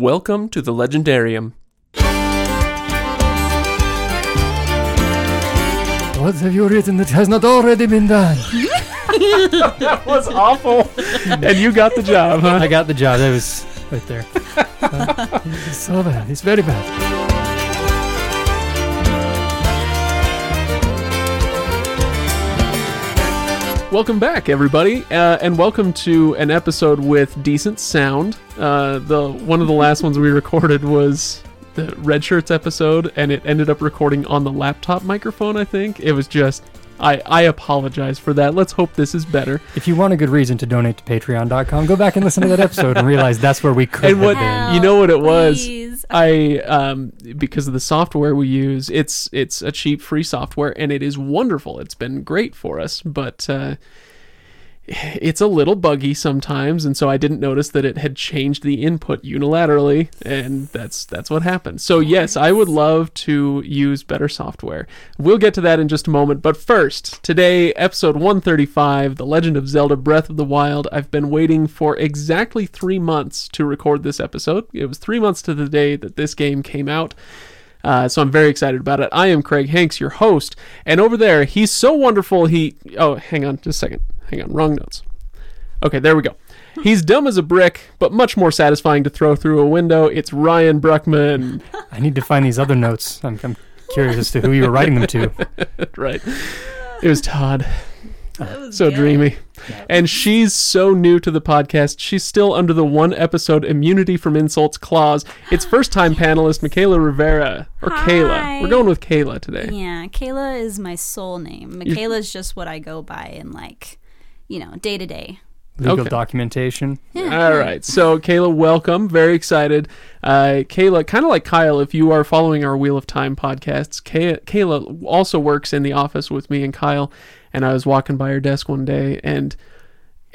Welcome to the Legendarium. What have you written that has not already been done? That was awful. and you got the job, huh? I got the job. That was right there. Uh, it's so bad. It's very bad. Welcome back, everybody, uh, and welcome to an episode with decent sound. Uh, the one of the last ones we recorded was the Red Shirts episode, and it ended up recording on the laptop microphone. I think it was just. I, I apologize for that. Let's hope this is better. If you want a good reason to donate to patreon.com, go back and listen to that episode and realize that's where we could And what have been. you know what it was? Please. I um because of the software we use, it's it's a cheap free software and it is wonderful. It's been great for us, but uh it's a little buggy sometimes and so I didn't notice that it had changed the input unilaterally and that's that's what happened. So yes, I would love to use better software. We'll get to that in just a moment, but first, today episode 135, The Legend of Zelda Breath of the Wild. I've been waiting for exactly 3 months to record this episode. It was 3 months to the day that this game came out. Uh, so I'm very excited about it. I am Craig Hanks, your host, and over there, he's so wonderful. He oh, hang on, just a second. Hang on, wrong notes. Okay, there we go. He's dumb as a brick, but much more satisfying to throw through a window. It's Ryan Bruckman, I need to find these other notes. I'm, I'm curious as to who you were writing them to. right? It was Todd. Was So good. dreamy. And she's so new to the podcast. She's still under the one episode immunity from insults clause. It's first time panelist Michaela Rivera. Or Kayla. We're going with Kayla today. Yeah, Kayla is my soul name. Michaela's just what I go by in like, you know, day to day. Legal Okay. documentation. All right. So, Kayla, welcome. Very excited. Uh, Kayla, kind of like Kyle, if you are following our Wheel of Time podcasts, Kay- Kayla also works in the office with me and Kyle. And I was walking by her desk one day, and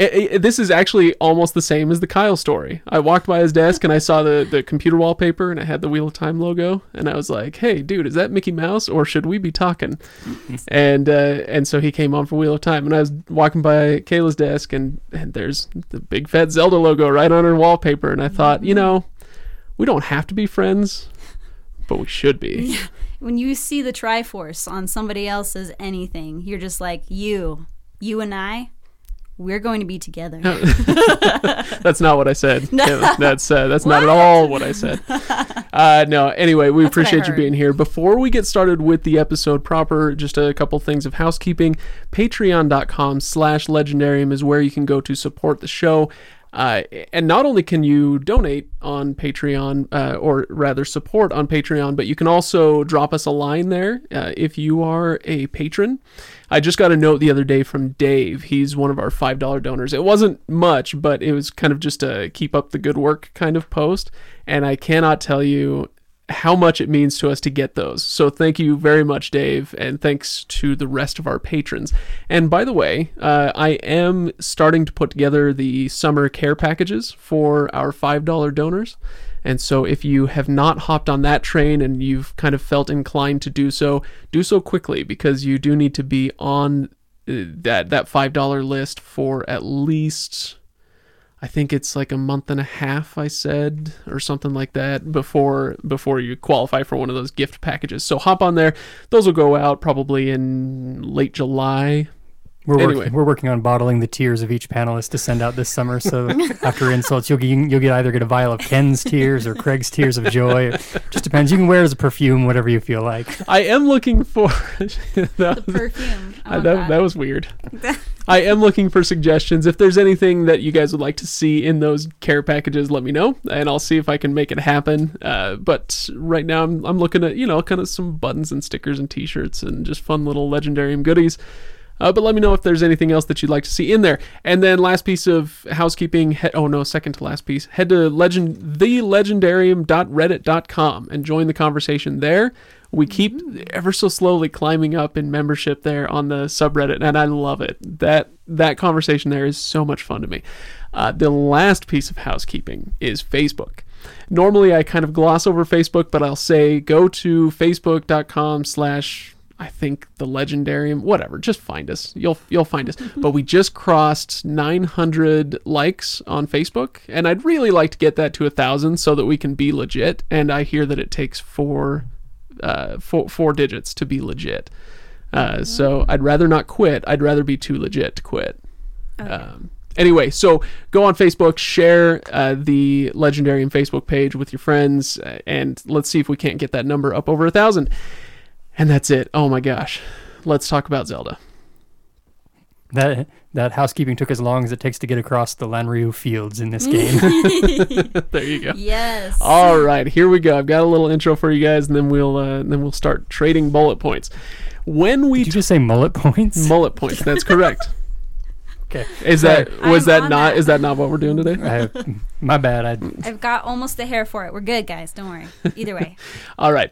it, it- this is actually almost the same as the Kyle story. I walked by his desk and I saw the, the computer wallpaper and it had the Wheel of Time logo, and I was like, "Hey, dude, is that Mickey Mouse or should we be talking?" and uh, and so he came on for Wheel of Time, and I was walking by Kayla's desk, and and there's the big fat Zelda logo right on her wallpaper, and I thought, you know, we don't have to be friends, but we should be. When you see the Triforce on somebody else's anything, you're just like, you, you and I, we're going to be together. That's not what I said. That's uh, that's not at all what I said. Uh, no. Anyway, we what I appreciate you being here. Before we get started with the episode proper, just a couple things of housekeeping. Patreon.com/slash Legendarium is where you can go to support the show. Uh, and not only can you donate on Patreon, uh, or rather support on Patreon, but you can also drop us a line there uh, if you are a patron. I just got a note the other day from Dave. He's one of our $5 donors. It wasn't much, but it was kind of just a keep up the good work kind of post. And I cannot tell you how much it means to us to get those. So thank you very much, Dave, and thanks to the rest of our patrons. And by the way, uh, I am starting to put together the summer care packages for our $5 donors. And so if you have not hopped on that train and you've kind of felt inclined to do so, do so quickly because you do need to be on uh, that that $5 list for at least I think it's like a month and a half I said or something like that before before you qualify for one of those gift packages. So hop on there. Those will go out probably in late July. We're, Anyway. working, we're working on bottling the tears of each panelist to send out this summer. So after insults, you'll get, you'll get either get a vial of Ken's tears or Craig's tears of joy. It just depends. You can wear it as a perfume, whatever you feel like. I am looking for that, The perfume. I I- that, that. that was weird. I am looking for suggestions. If there's anything that you guys would like to see in those care packages, let me know, and I'll see if I can make it happen. Uh, but right now, I'm, I'm looking at you know kind of some buttons and stickers and T-shirts and just fun little Legendarium goodies. Uh, but let me know if there's anything else that you'd like to see in there. And then last piece of housekeeping. He- oh no, second to last piece. Head to legend thelegendarium.reddit.com and join the conversation there. We keep ever so slowly climbing up in membership there on the subreddit, and I love it. That that conversation there is so much fun to me. Uh, the last piece of housekeeping is Facebook. Normally, I kind of gloss over Facebook, but I'll say go to facebook.com slash I think the Legendarium, whatever. Just find us. You'll you'll find us. but we just crossed 900 likes on Facebook, and I'd really like to get that to a thousand so that we can be legit. And I hear that it takes four, uh, four four digits to be legit. Uh, so I'd rather not quit. I'd rather be too legit to quit. Um, anyway, so go on Facebook, share uh, the Legendarium Facebook page with your friends, uh, and let's see if we can't get that number up over a thousand. And that's it. Oh my gosh. Let's talk about Zelda. That that housekeeping took as long as it takes to get across the Lanayru fields in this game. there you go. Yes. All right, here we go. I've got a little intro for you guys, and then we'll uh, then we'll start trading bullet points. When we Did you just say mullet points? mullet points, that's correct. okay. Is that was I'm that on not that. is that not what we're doing today? I, my bad. I, I've got almost the hair for it. We're good, guys. Don't worry. Either way. All right.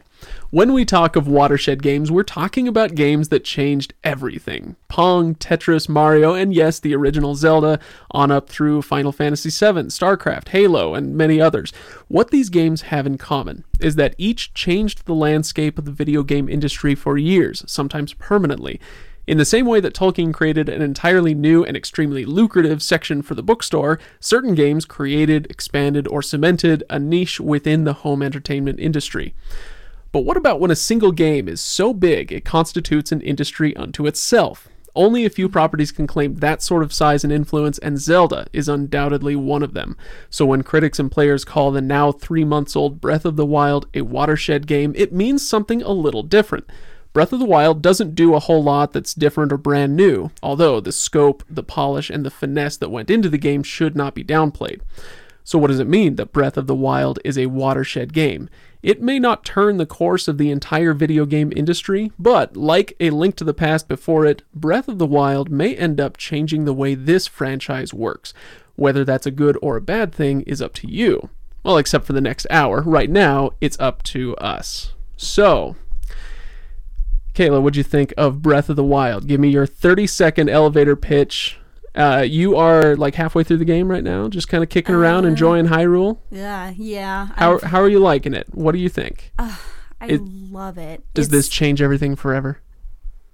When we talk of watershed games, we're talking about games that changed everything. Pong, Tetris, Mario, and yes, the original Zelda, on up through Final Fantasy VII, StarCraft, Halo, and many others. What these games have in common is that each changed the landscape of the video game industry for years, sometimes permanently. In the same way that Tolkien created an entirely new and extremely lucrative section for the bookstore, certain games created, expanded, or cemented a niche within the home entertainment industry. But what about when a single game is so big it constitutes an industry unto itself? Only a few properties can claim that sort of size and influence, and Zelda is undoubtedly one of them. So when critics and players call the now three months old Breath of the Wild a watershed game, it means something a little different. Breath of the Wild doesn't do a whole lot that's different or brand new, although the scope, the polish, and the finesse that went into the game should not be downplayed. So, what does it mean that Breath of the Wild is a watershed game? It may not turn the course of the entire video game industry, but like A Link to the Past before it, Breath of the Wild may end up changing the way this franchise works. Whether that's a good or a bad thing is up to you. Well, except for the next hour. Right now, it's up to us. So, Kayla, what'd you think of Breath of the Wild? Give me your 30 second elevator pitch. Uh, you are like halfway through the game right now, just kind of kicking around, Uh, enjoying Hyrule. Yeah, yeah. How, I've- how are you liking it? What do you think? I it- love it. Does this change everything forever?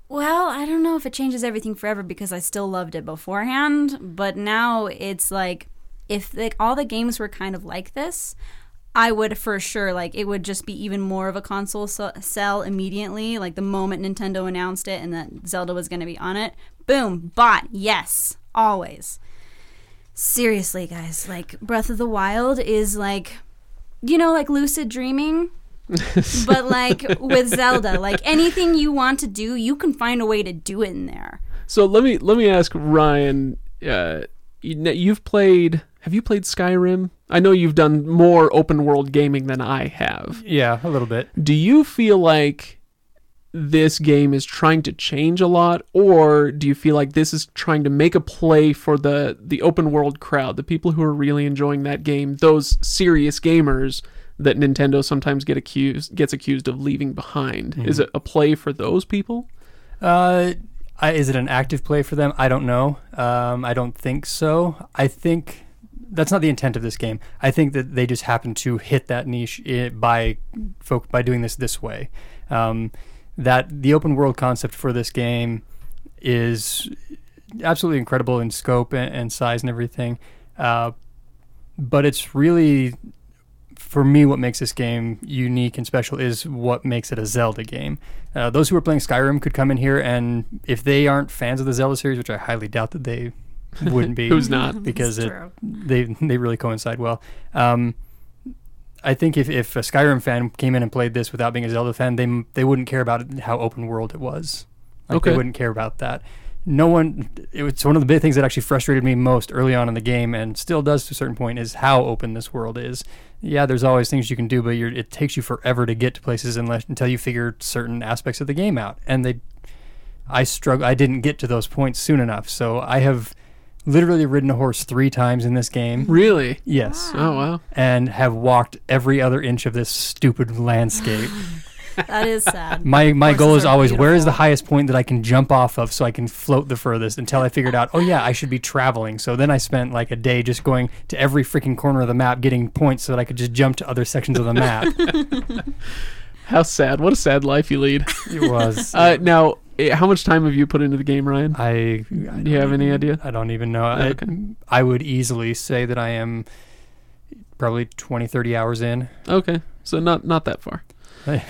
Well, I don't know if it changes everything forever because I still loved it beforehand, but now it's like if like all the games were kind of like this, I would for sure like it would just be even more of a console so- sell immediately. Like the moment Nintendo announced it and that Zelda was going to be on it, boom, bought. Yes, always. Seriously, guys, like Breath of the Wild is like you know like lucid dreaming but like with Zelda, like anything you want to do, you can find a way to do it in there. So let me let me ask Ryan. Uh, you, you've played. Have you played Skyrim? I know you've done more open world gaming than I have. yeah, a little bit. Do you feel like this game is trying to change a lot, or do you feel like this is trying to make a play for the the open world crowd, the people who are really enjoying that game, those serious gamers that Nintendo sometimes get accused gets accused of leaving behind? Is it a play for those people? Uh, I, is it an active play for them? I don't know. Um, I don't think so. I think that's not the intent of this game. I think that they just happen to hit that niche by folk by doing this this way. Um, that the open world concept for this game is absolutely incredible in scope and, and size and everything. Uh, but it's really for me, what makes this game unique and special is what makes it a Zelda game. Uh, those who are playing Skyrim could come in here, and if they aren't fans of the Zelda series, which I highly doubt that they wouldn't be, Who's not? because it, they they really coincide well. Um, I think if, if a Skyrim fan came in and played this without being a Zelda fan, they they wouldn't care about it, how open world it was. Like Okay. they wouldn't care about that. No one. It was one of the big things that actually frustrated me most early on in the game, and still does to a certain point, is how open this world is. Yeah, there's always things you can do, but you're, it takes you forever to get to places unless until you figure certain aspects of the game out. And they, I struggle. I didn't get to those points soon enough, so I have literally ridden a horse three times in this game. Really? Yes, Oh wow. and have walked every other inch of this stupid landscape. That is sad. My my goal is are always where is the beautiful. highest point that I can jump off of so I can float the furthest until I figured out, oh yeah, I should be traveling. So then I spent like a day just going to every freaking corner of the map getting points so that I could just jump to other sections of the map. How sad. What a sad life you lead. It was. Uh, now, eh, how much time have you put into the game, Ryan? I. Do you have any idea? I don't even know. I, Okay. I would easily say that I am probably 20, 30 hours in. Okay, so not not that far. Hey.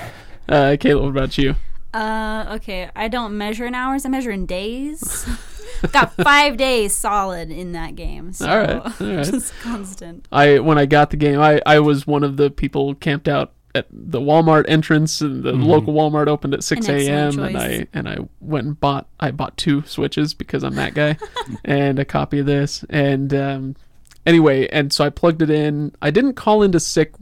Uh, Kayla, what about you? Uh, okay. I don't measure in hours. I measure in days. Got five days solid in that game. So All right, all right. just constant. I when I got the game, I I was one of the people camped out at the Walmart entrance, and the Mhm. local Walmart opened at six An a.m. and I and I went and bought I bought two switches because I'm that guy, and a copy of this. And um, anyway, and so I plugged it in. I didn't call into sick.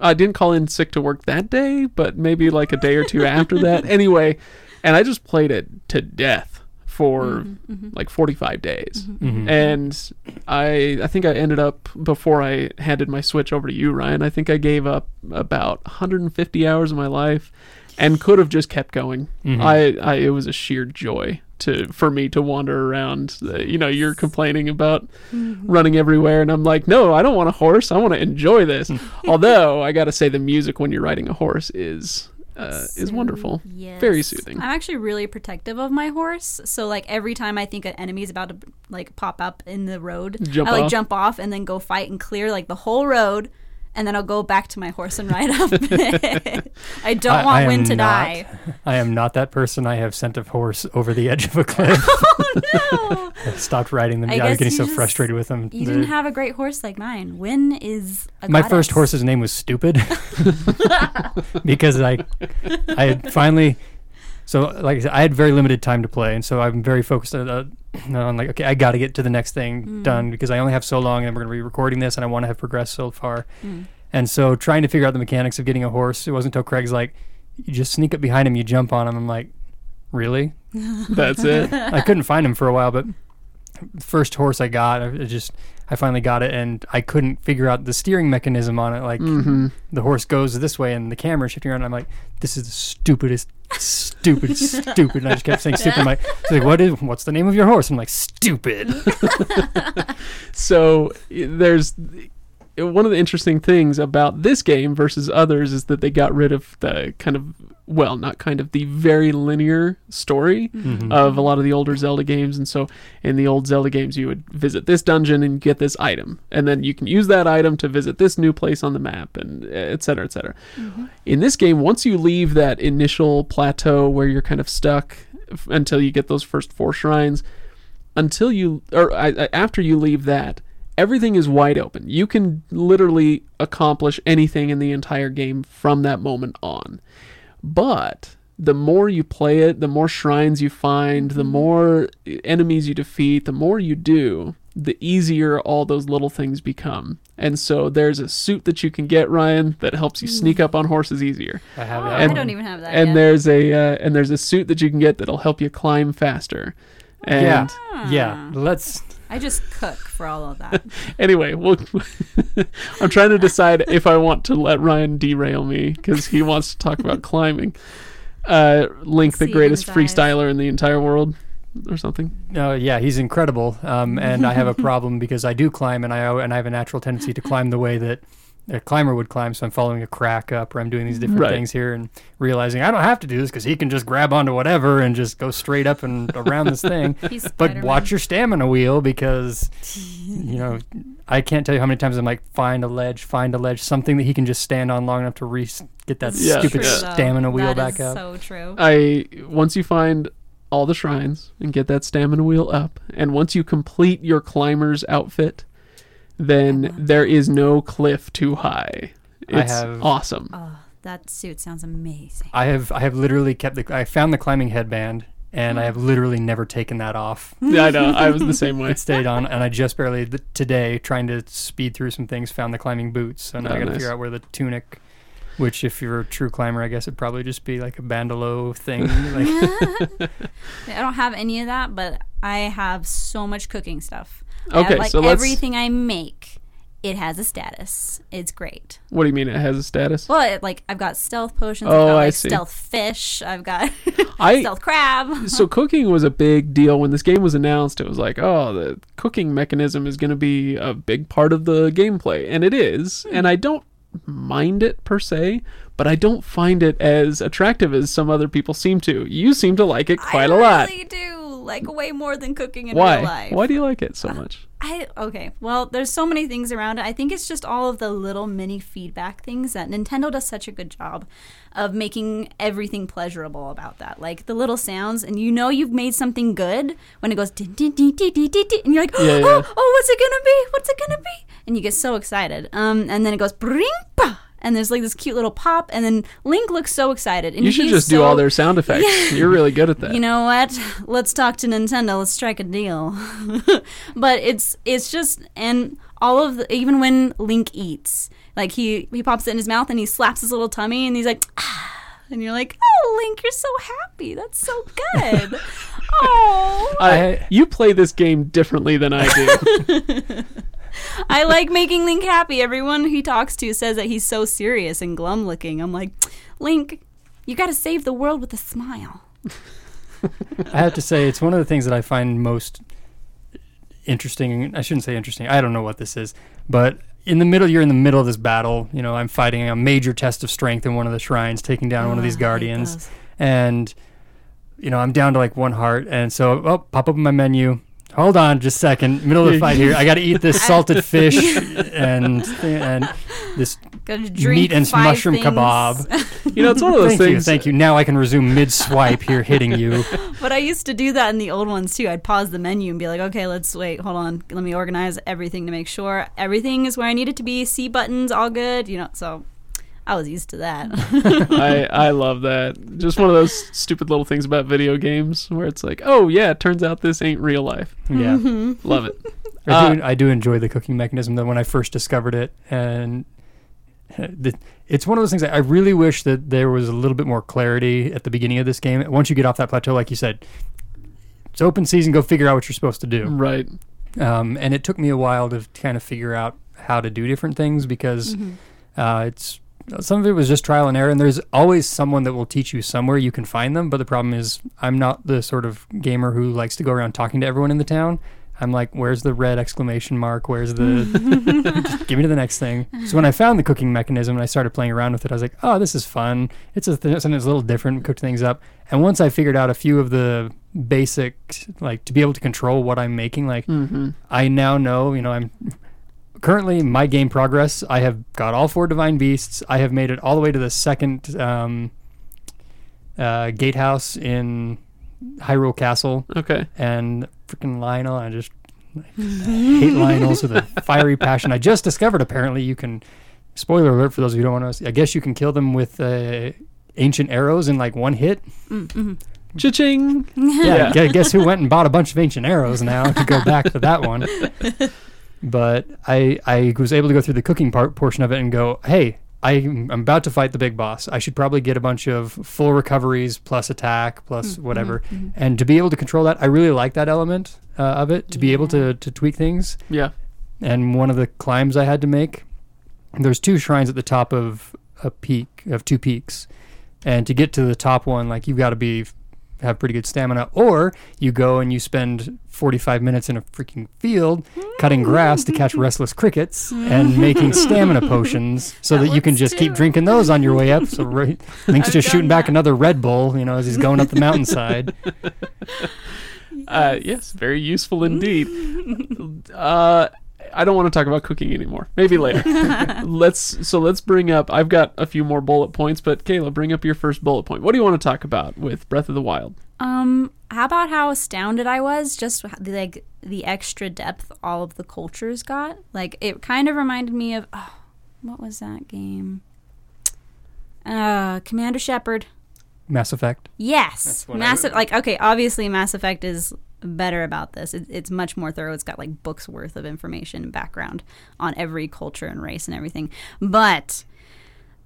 I didn't call in sick to work that day, but maybe like a day or two after that. Anyway, and I just played it to death for like 45 days Mhm. and I I think I ended up before I handed my Switch over to you, Ryan. I think I gave up about 150 hours of my life, and could have just kept going. Mhm. I, I it was a sheer joy to for me to wander around. Uh, you know, you're complaining about running everywhere, and I'm like, no, I don't want a horse. I want to enjoy this. Although I got to say, the music when you're riding a horse is uh, is wonderful. Yes. Very soothing. I'm actually really protective of my horse. So like every time I think an enemy is about to like pop up in the road, Jump I like off. jump off and then go fight and clear like the whole road. And then I'll go back to my horse and ride up. I don't I- want I Win to not- die. I am not that person. I have sent a horse over the edge of a cliff. Oh no! I stopped riding them. I I, was getting you so just- frustrated with them. You didn't have a great horse like mine. Win is a my goddess. first horse's name was Stupid because I I finally so like I said, I had very limited time to play, and so I'm very focused on, uh, on like okay, I got to get to the next thing Mm. done because I only have so long, and we're going to be recording this, and I want to have progressed so far. Mm. And so trying to figure out the mechanics of getting a horse, it wasn't until Craig's like, you just sneak up behind him, you jump on him. I'm like, really? That's it. I couldn't find him for a while, but the first horse I got, I I just I finally got it, and I couldn't figure out the steering mechanism on it. Like hmm the horse goes this way, and the camera shifting around. And I'm like, this is the stupidest, stupid, stupid. And I just kept saying stupid. I'm like, like, what is what's the name of your horse? I'm like, stupid. So there's one of the interesting things about this game versus others is that they got rid of the kind of well, not kind of the very linear story Mhm. of a lot of the older Zelda games. And so in the old Zelda games, you would visit this dungeon and get this item, and then you can use that item to visit this new place on the map, and et cetera, et cetera. In this game, once you leave that initial plateau where you're kind of stuck f- until you get those first four shrines, until you or I, I- after you leave that, everything is wide open. You can literally accomplish anything in the entire game from that moment on. But the more you play it, the more shrines you find, the more enemies you defeat, the more you do, the easier all those little things become. And so there's a suit that you can get, Ryan, that helps you sneak up on horses easier. I have Oh, that. I don't even have that. And yet. there's a uh, and there's a suit that you can get that'll help you climb faster. And yeah, Ah. yeah. Let's. I just cook for all of that. anyway, we'll, I'm trying to decide if I want to let Ryan derail me because he wants to talk about climbing. Uh, Link, the greatest freestyler in the entire world, or something. Uh, yeah, he's incredible. Um, and I have a problem because I do climb, and I and I have a natural tendency to climb the way that a climber would climb. So I'm following a crack up, or I'm doing these different Right. things here, and realizing I don't have to do this because he can just grab onto whatever and just go straight up and around this thing. He's But Spider-Man. watch your stamina wheel because you know I can't tell you how many times I'm like find a ledge, find a ledge, something that he can just stand on long enough to re- get that Yeah. stupid True, though. stamina wheel That back is up. So true. I once you find all the shrines and get that stamina wheel up, and once you complete your climber's outfit, then love there is no cliff too high. I It's have- awesome. Oh, that suit sounds amazing. I have I have literally kept the I found the climbing headband and I have literally never taken that off. Yeah, I know. I was the same way. It stayed on, and I just barely th- today trying to speed through some things found the climbing boots. So now Oh, I got to nice. figure out where the tunic. Which, if you're a true climber, I guess it'd probably just be like a bandolo thing. Like, I don't have any of that, but I have so much cooking stuff. I Okay, like so let's. everything I make, it has a status. It's great. What do you mean it has a status? Well, it, like I've got stealth potions. Oh, I've got I see. stealth fish. I've got I stealth crab. so cooking was a big deal when this game was announced. It was like, oh, the cooking mechanism is going to be a big part of the gameplay, and it is. Hmm. And I don't mind it per se, but I don't find it as attractive as some other people seem to. You seem to like it quite I a lot. really do like way more than cooking in Why? real life. Why do you like it so much? I okay. Well, there's so many things around it. I think it's just all of the little mini feedback things that Nintendo does such a good job of making everything pleasurable about that. Like the little sounds, and you know you've made something good when it goes din, din, din, din, din, din, and you're like, Yeah, oh, oh, what's it gonna be? What's it gonna be? And you get so excited. Um, and then it goes bring pa, and there's like this cute little pop, and then Link looks so excited. And You should just do all their sound effects. You're really good at that. you know what? Let's talk to Nintendo. Let's strike a deal. but it's it's just and all of the, even when Link eats, like he he pops it in his mouth and he slaps his little tummy and he's like, ah, and you're like, oh Link, you're so happy. That's so good. oh, I- you play this game differently than I do. I like making Link happy. Everyone he talks to says that he's so serious and glum looking. I'm like, Link, you got to save the world with a smile. I have to say, it's one of the things that I find most interesting. I shouldn't say interesting. I don't know what this is, but in the middle, you're in the middle of this battle. You know, I'm fighting a major test of strength in one of the shrines, taking down one of Oh, these guardians, and you know, I'm down to like one heart, and so oh, pop up in my menu. Hold on, just a second. Middle of the fight here. I got to eat this salted fish and and this meat and mushroom things. kebab. You know, it's one of those Thank you, things. thank you. Now I can resume mid swipe here, hitting you. But I used to do that in the old ones too. I'd pause the menu and be like, okay, let's wait, hold on. Let me organize everything to make sure everything is where I need it to be. C buttons, all good, you know. So I was used to that. I I love that. Just one of those stupid little things about video games where it's like, oh yeah, it turns out this ain't real life. Yeah. Mm-hmm. Love it. I do, I do enjoy the cooking mechanism though when I first discovered it and the, it's one of those things that I really wish that there was a little bit more clarity at the beginning of this game. Once you get off that plateau, like you said, it's open season. Go figure out what you're supposed to do. Right. Um, and it took me a while to kind of figure out how to do different things because uh, it's some of it was just trial and error. And there's always someone that will teach you somewhere. You can find them, but the problem is I'm not the sort of gamer who likes to go around talking to everyone in the town. I'm like, where's the red exclamation mark? Where's the just give me to the next thing. So when I found the cooking mechanism and I started playing around with it, I was like, oh, this is fun. It's a th- something that's a little different. Cooked things up. And once I figured out a few of the basic, like to be able to control what I'm making, like Mm-hmm. I now know, you know, I'm currently my game progress. I have got all four divine beasts. I have made it all the way to the second um, uh, gatehouse in Hyrule Castle, Okay. and freaking Lynel. I just hate Lynels with a fiery passion. I just discovered apparently you can. Spoiler alert for those of you who don't want to. I guess you can kill them with uh, ancient arrows in like one hit. Mm-hmm. Cha-ching. Yeah, gu- guess who went and bought a bunch of ancient arrows now to go back to that one. But I I was able to go through the cooking part portion of it and go, hey, I'm I'm about to fight the big boss. I should probably get a bunch of full recoveries plus attack plus mm, whatever. Mm-hmm, mm-hmm. And to be able to control that, I really like that element uh, of it. To be able to to tweak things. Yeah. And one of the climbs I had to make, there's two shrines at the top of a peak of two peaks, and to get to the top one, like you've got to be have pretty good stamina, or you go and you spend 45 minutes in a freaking field cutting grass to catch restless crickets and making stamina potions so that, That you can looks just keep drinking those on your way up. So right, Link's I've just done shooting back another Red Bull, you know, as he's going up the mountainside. Uh, yes, very useful indeed. uh, I don't want to talk about cooking anymore. Maybe later. let's so let's bring up. I've got a few more bullet points, but Kayla, bring up your first bullet point. What do you want to talk about with Breath of the Wild? Um, how about how astounded I was just like the extra depth all of the cultures got? Like it kind of reminded me of oh, what was that game? Uh, Commander Shepard. Mass Effect. Yes, That's what I Mass. would- Like okay, obviously Mass Effect is better about this. It, it's much more thorough. It's got like books worth of information and background on every culture and race and everything. But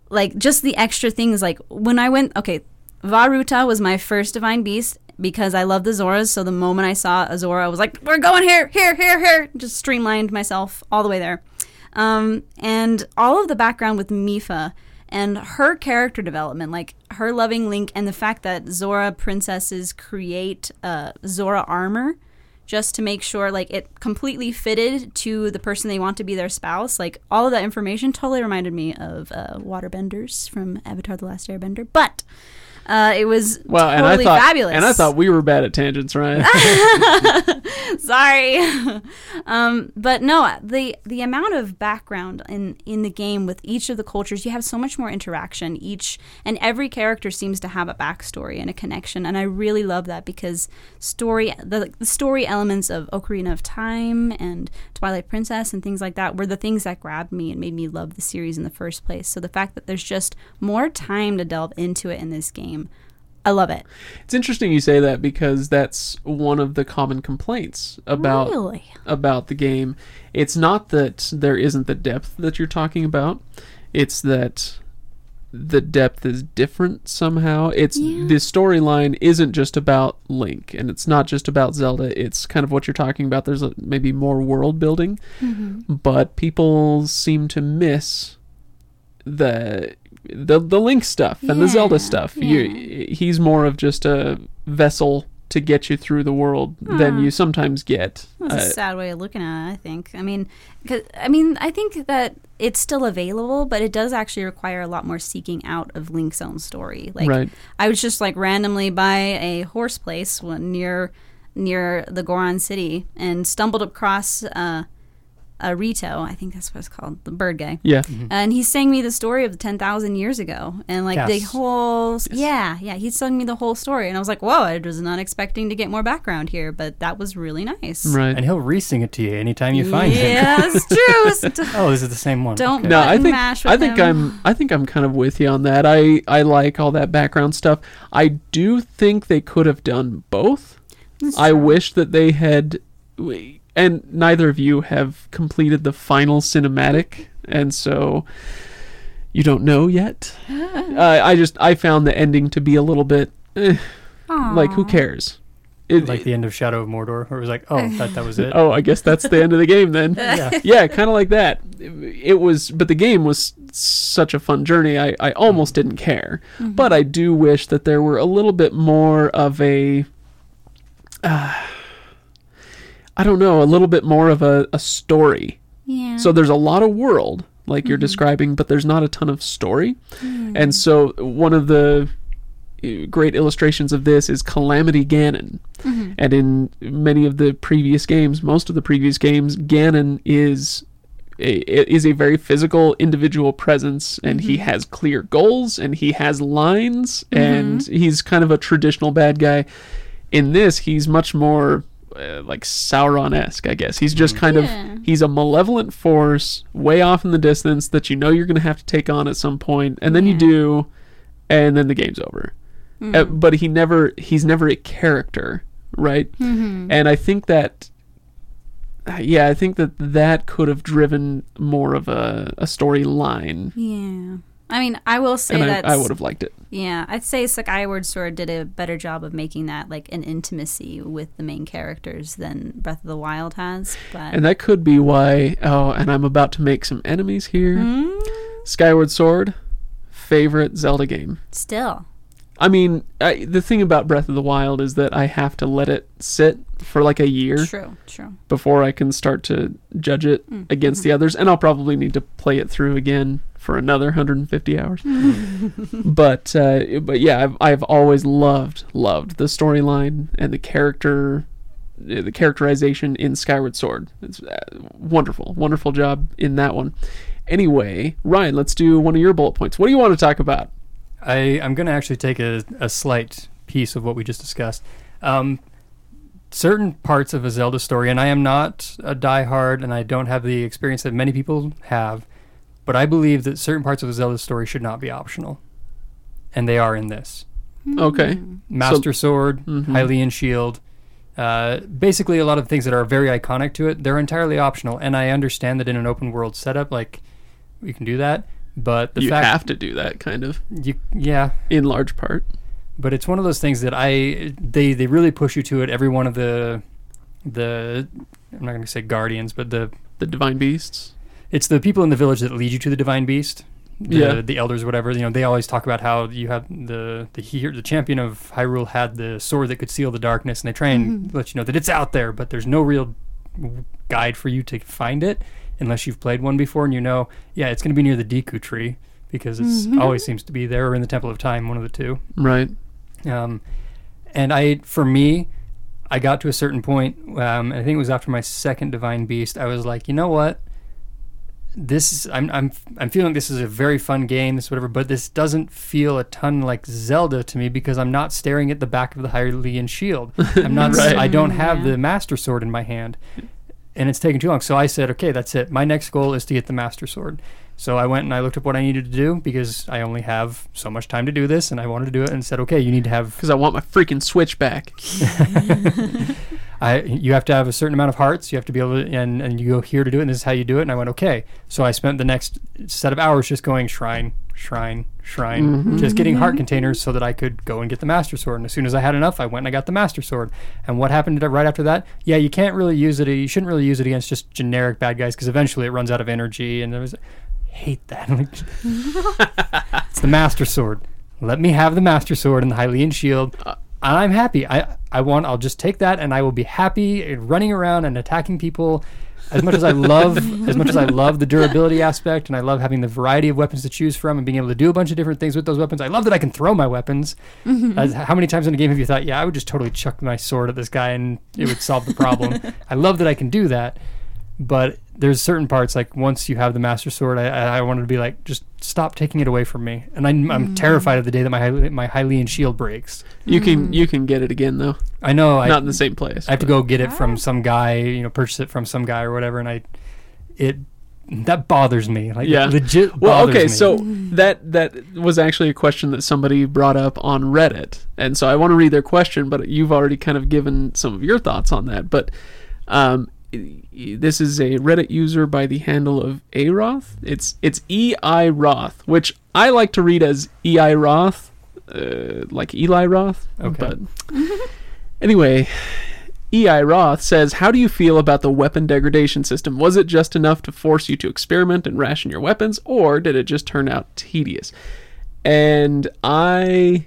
like just the extra things, like when I went, okay, Vah Ruta was my first divine beast because I love the Zoras. So the moment I saw a Zora, I was like, "We're going here, here, here, here!" Just streamlined myself all the way there. Um, and all of the background with Mipha and her character development, like her loving Link, and the fact that Zora princesses create uh, Zora armor just to make sure like it completely fitted to the person they want to be their spouse. Like all of that information totally reminded me of uh, waterbenders from Avatar: The Last Airbender, but. Uh, it was Well, totally and I thought, fabulous. and I thought we were bad at tangents, right? Sorry. um, but no, the the amount of background in in the game with each of the cultures, you have so much more interaction. Each and every character seems to have a backstory and a connection, and I really love that because story the, the story elements of Ocarina of Time and Twilight Princess and things like that were the things that grabbed me and made me love the series in the first place. So the fact that there's just more time to delve into it in this game. I love it. It's interesting you say that because that's one of the common complaints about Really? about the game. It's not that there isn't the depth that you're talking about. It's that the depth is different somehow. It's Yeah. the storyline isn't just about Link and it's not just about Zelda. It's kind of what you're talking about. There's a, maybe more world building, mm-hmm. but people seem to miss the the the Link stuff and the Zelda stuff. yeah. You, he's more of just a vessel to get you through the world than you sometimes get. That's Uh, a sad way of looking at it. I think. I mean, 'cause- I mean, I think that it's still available, but it does actually require a lot more seeking out of Link's own story. Like, right. I was just like randomly by a horse place near near the Goron city and stumbled across uh, a Rito. I think that's what it's called, the bird guy. Yeah. Mm-hmm. And he sang me the story of the 10,000 years ago. And like the Yes. whole, yeah, yeah, he sung me the whole story. And I was like, whoa, I was not expecting to get more background here, but that was really nice. Right. And he'll re-sing it to you anytime you find him. yeah, that's true. Oh, this is the same one. Don't- Okay. No, I think mash with I think him. I'm I think I'm kind of with you on that. I I like all that background stuff. I do think they could have done both. That's I true. wish that they had and neither of you have completed the final cinematic and so you don't know yet. uh, I just I found the ending to be a little bit eh, like who cares? It, Like the end of Shadow of Mordor, where it was like, oh, that that was it. oh, I guess that's the end of the game then. yeah. yeah, kind of like that. It was, but the game was such a fun journey. I, I almost didn't care, but I do wish that there were a little bit more of a, uh, I don't know, a little bit more of a, a story. Yeah. So there's a lot of world, like you're mm-hmm. describing, but there's not a ton of story. And so one of the uh, great illustrations of this is Calamity Ganon. Mm-hmm. And in many of the previous games, most of the previous games, Ganon is a, is a very physical individual presence and he mm-hmm. has clear goals and he has lines and he's kind of a traditional bad guy. In this, he's much more uh, like Sauron-esque, I guess. He's just kind Yeah. of he's a malevolent force way off in the distance that you know you're going to have to take on at some point and then you do and then the game's over. Uh, but he never he's never a character, right? Mm-hmm. And I think that yeah, I think that that could have driven more of a, a storyline, yeah. I mean, I will say and I, that I would have liked it. Yeah, I'd say Skyward Sword did a better job of making that like an intimacy with the main characters than Breath of the Wild has. But And that could be why. Oh, and I'm about to make some enemies here. Mm, Skyward Sword, favorite Zelda game. still, I mean, I, the thing about Breath of the Wild is that I have to let it sit for like a year true, true. before I can start to judge it against the others, and I'll probably need to play it through again for another 150 hours. but uh, but yeah, I've I've always loved loved the storyline and the character, uh, the characterization in Skyward Sword. It's uh, wonderful, wonderful job in that one. Anyway, Ryan, let's do one of your bullet points. What do you want to talk about? I, I'm going to actually take a, a slight piece of what we just discussed. Um, certain parts of a Zelda story, and I am not a diehard, and I don't have the experience that many people have, but I believe that certain parts of a Zelda story should not be optional, and they are in this. Okay. Master Sword, Mhm. Hylian Shield, uh, basically a lot of things that are very iconic to it. They're entirely optional, and I understand that in an open world setup, like we can do that. But the you fact, have to do that kind of you, yeah, in large part. but it's one of those things that I they they really push you to it. Every one of the the I'm not going to say guardians, but the The divine beasts. it's the people in the village that lead you to the divine beast. the, Yeah. the elders, whatever. You know, they always talk about how you have the the he- the champion of Hyrule had the sword that could seal the darkness, and they try and mm-hmm. let you know that it's out there, but there's no real guide for you to find it unless you've played one before and you know, yeah, it's going to be near the Deku tree because it's always seems to be there or in the Temple of Time, one of the two. Right. Um, and I, for me, I got to a certain point. Um, I think it was after my second Divine Beast. I was like, you know what? This is, I'm I'm I'm feeling this is a very fun game. This whatever, but this doesn't feel a ton like Zelda to me because I'm not staring at the back of the Hylian shield. I'm not. Right. I don't have Yeah. the Master Sword in my hand, and it's taking too long. So I said, okay, that's it. My next goal is to get the Master Sword. So I went and I looked up what I needed to do because I only have so much time to do this, and I wanted to do it. And said, okay, you need to have Because I want my freaking Switch back. I you have to have a certain amount of hearts. You have to be able to, and, and you go here to do it. And this is how you do it. And I went okay. So I spent the next set of hours just going shrine, shrine, shrine, mm-hmm. just getting heart mm-hmm. containers so that I could go and get the master sword. And as soon as I had enough, I went and I got the master sword. And what happened right after that? Yeah, you can't really use it. You shouldn't really use it against just generic bad guys because eventually it runs out of energy. And there was hate that. it's the master sword. Let me have the master sword and the Hylian shield. Uh, I'm happy. I I want. I'll just take that, and I will be happy running around and attacking people. As much as I love, as much as I love the durability aspect, and I love having the variety of weapons to choose from, and being able to do a bunch of different things with those weapons. I love that I can throw my weapons. Mm-hmm. As, how many times in a game have you thought, yeah, I would just totally chuck my sword at this guy and it would solve the problem? I love that I can do that, but there's certain parts like once you have the master sword, I, I I wanted to be like, just stop taking it away from me. And I'm, I'm terrified of the day that my my Hylian shield breaks. You can you can get it again though. I know I, Not in the same place. I have to go get it Ah. from some guy, you know, purchase it from some guy or whatever, and I, it, that bothers me. Like, Yeah. legit. Well, okay, me. so that that was actually a question that somebody brought up on Reddit, and so I want to read their question, but you've already kind of given some of your thoughts on that. But um, this is a Reddit user by the handle of Aroth. It's it's E I Roth, which I like to read as E I Roth, uh, like Eli Roth. Okay. But anyway, E.I. Roth says, How do you feel about the weapon degradation system? Was it just enough to force you to experiment and ration your weapons, or did it just turn out tedious? And I.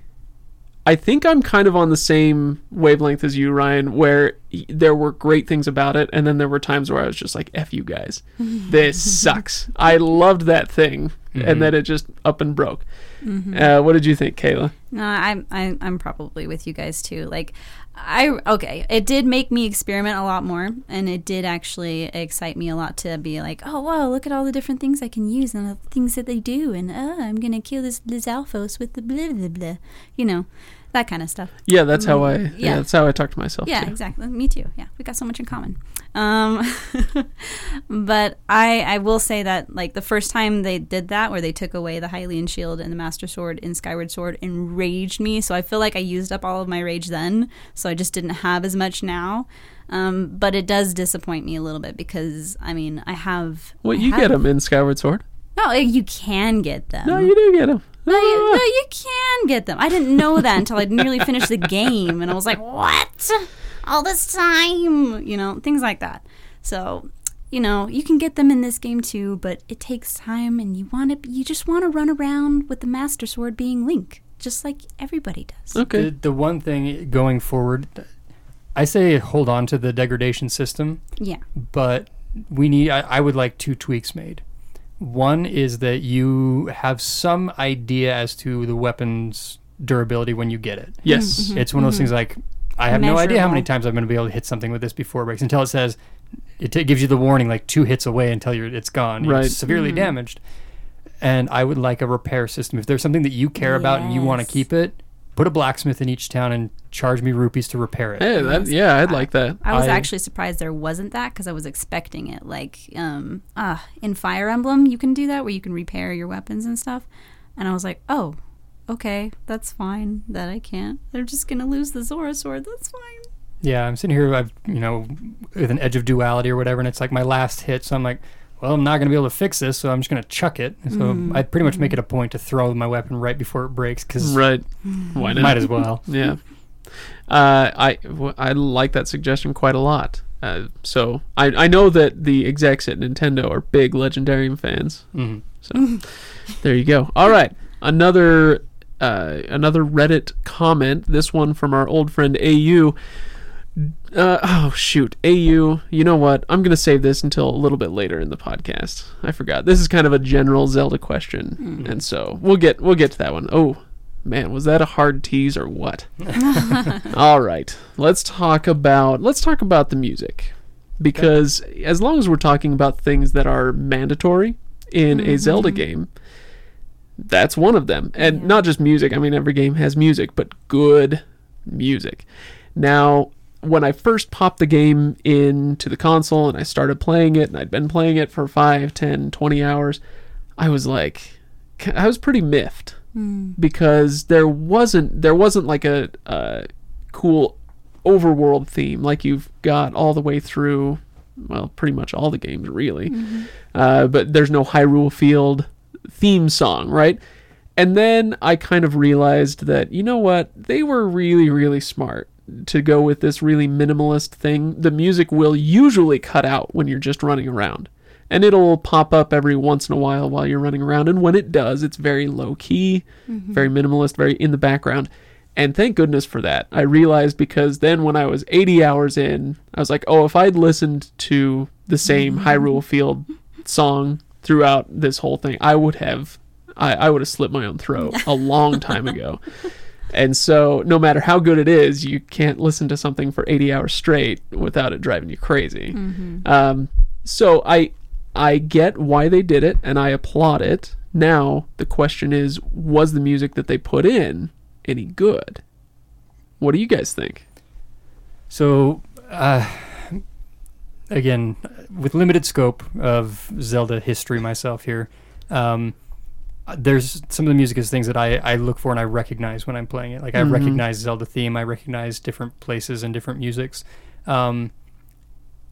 I think I'm kind of on the same wavelength as you, Ryan, where there were great things about it, and then there were times where I was just like, F you guys. This sucks. I loved that thing, and mm-hmm. then it just up and broke. Mm-hmm. Uh, what did you think, Kayla? No, I'm I'm I'm probably with you guys too. Like, I okay, it did make me experiment a lot more, and it did actually excite me a lot to be like, oh wow, look at all the different things I can use and the things that they do, and uh, I'm gonna kill this this Alphos with the blah blah blah, you know, that kind of stuff. Yeah, that's how I. Yeah, Yeah. that's how I talk to myself. Yeah, too. exactly. Me too. Yeah, we got so much in common. Um, but I I will say that like the first time they did that, where they took away the Hylian shield and the Master Sword in Skyward Sword, enraged me. So I feel like I used up all of my rage then, so I just didn't have as much now. Um, but it does disappoint me a little bit because I mean I have. Well, I you have, get them in Skyward Sword. No, you can get them. No, you do get them. No, you, ah. no, you can get them. I didn't know that until I'd nearly finished the game, and I was like, "What? All this time?" You know, things like that. So, you know, you can get them in this game too, but it takes time, and you want to, you just want to run around with the Master Sword being Link, just like everybody does. Okay. The, the one thing going forward, I say hold on to the degradation system, Yeah. but we need. I, I would like two tweaks made. One is that you have some idea as to the weapon's durability when you get it. Yes. Mm-hmm. It's one of those mm-hmm. things like I have no idea how many times I'm going to be able to hit something with this before it breaks until it says it t- gives you the warning like two hits away until you're it's gone. Right. It's severely mm-hmm. damaged. And I would like a repair system. If there's something that you care about and you want to keep it, put a blacksmith in each town and charge me rupees to repair it. Hey, that, yeah, I'd like that. I was I- actually surprised there wasn't that because I was expecting it. Like, um, ah, in Fire Emblem, you can do that where you can repair your weapons and stuff. And I was like, oh, okay, that's fine. That I can't. They're just gonna lose the Zora sword. That's fine. Yeah, I'm sitting here, I've you know, with an edge of duality or whatever, and it's like my last hit. So I'm like, well, I'm not going to be able to fix this, so I'm just going to chuck it. So I pretty much make it a point to throw my weapon right before it breaks because Right. Why not? might as well. Yeah. Uh, I w- I like that suggestion quite a lot. Uh, so I, I know that the execs at Nintendo are big Legendarium fans. Mhm. So there you go. All right, another uh, another Reddit comment. This one from our old friend AU. Uh, oh shoot, AU. You know what? I'm gonna save this until a little bit later in the podcast. I forgot. This is kind of a general Zelda question, hmm. and so we'll get we'll get to that one. Oh man, was that a hard tease or what? All right, let's talk about let's talk about the music because as long as we're talking about things that are mandatory in a mm-hmm. Zelda mm-hmm. game, that's one of them. And Yeah. not just music. I mean, every game has music, but good music. Now, when I first popped the game into the console and I started playing it, and I'd been playing it for 5, 10, 20 hours, I was like, I was pretty miffed. Because there wasn't there wasn't like a, a cool overworld theme like you've got all the way through well pretty much all the games really. Uh, but there's no Hyrule Field theme song right? And then I kind of realized that you know what? They were really really smart to go with this really minimalist thing the music will usually cut out when you're just running around. And it'll pop up every once in a while while you're running around. And when it does it's very low key mm-hmm. very minimalist very in the background. And thank goodness for that. I realized because then when i was 80 hours in i was like oh if i'd listened to the same mm-hmm. hyrule field song throughout this whole thing i would have i, I would have slit my own throat a long time ago and so no matter how good it is you can't listen to something for 80 hours straight without it driving you crazy um, so I I get why they did it and I applaud it. Now the question is, was the music that they put in any good? What do you guys think? So, uh, again, with limited scope of Zelda history myself here, um, there's some of the music is things that I, I look for and I recognize when I'm playing it. Like I Mhm. recognize Zelda theme, I recognize different places and different musics. Um,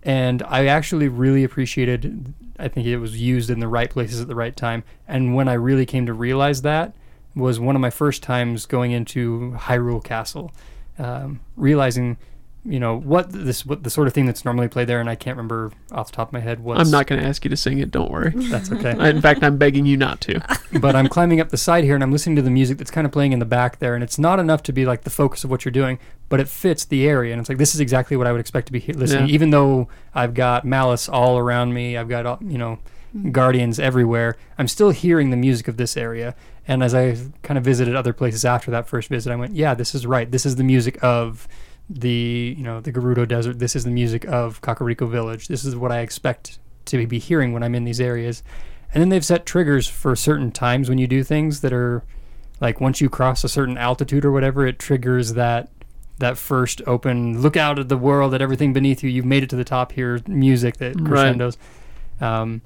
and I actually really appreciated. I think it was used in the right places at the right time. And when I really came to realize that was one of my first times going into Hyrule Castle, um, realizing, you know, what this what the sort of thing that's normally played there, and I can't remember off the top of my head what. I'm not going to ask you to sing it. Don't worry. That's okay. In fact, I'm begging you not to. but I'm climbing up the side here and I'm listening to the music that's kind of playing in the back there, and it's not enough to be like the focus of what you're doing, but it fits the area, and it's like this is exactly what I would expect to be listening. Yeah. Even though I've got malice all around me, I've got all- you know mm-hmm. guardians everywhere. I'm still hearing the music of this area, and as I kind of visited other places after that first visit, I went, yeah, this is right. This is the music of the you know the Gerudo Desert. This is the music of Kakariko Village. This is what I expect to be hearing when I'm in these areas. And then they've set triggers for certain times when you do things that are like once you cross a certain altitude or whatever, it triggers that that first open look out at the world at everything beneath you. You've made it to the top here. Music that Right. crescendos. Um,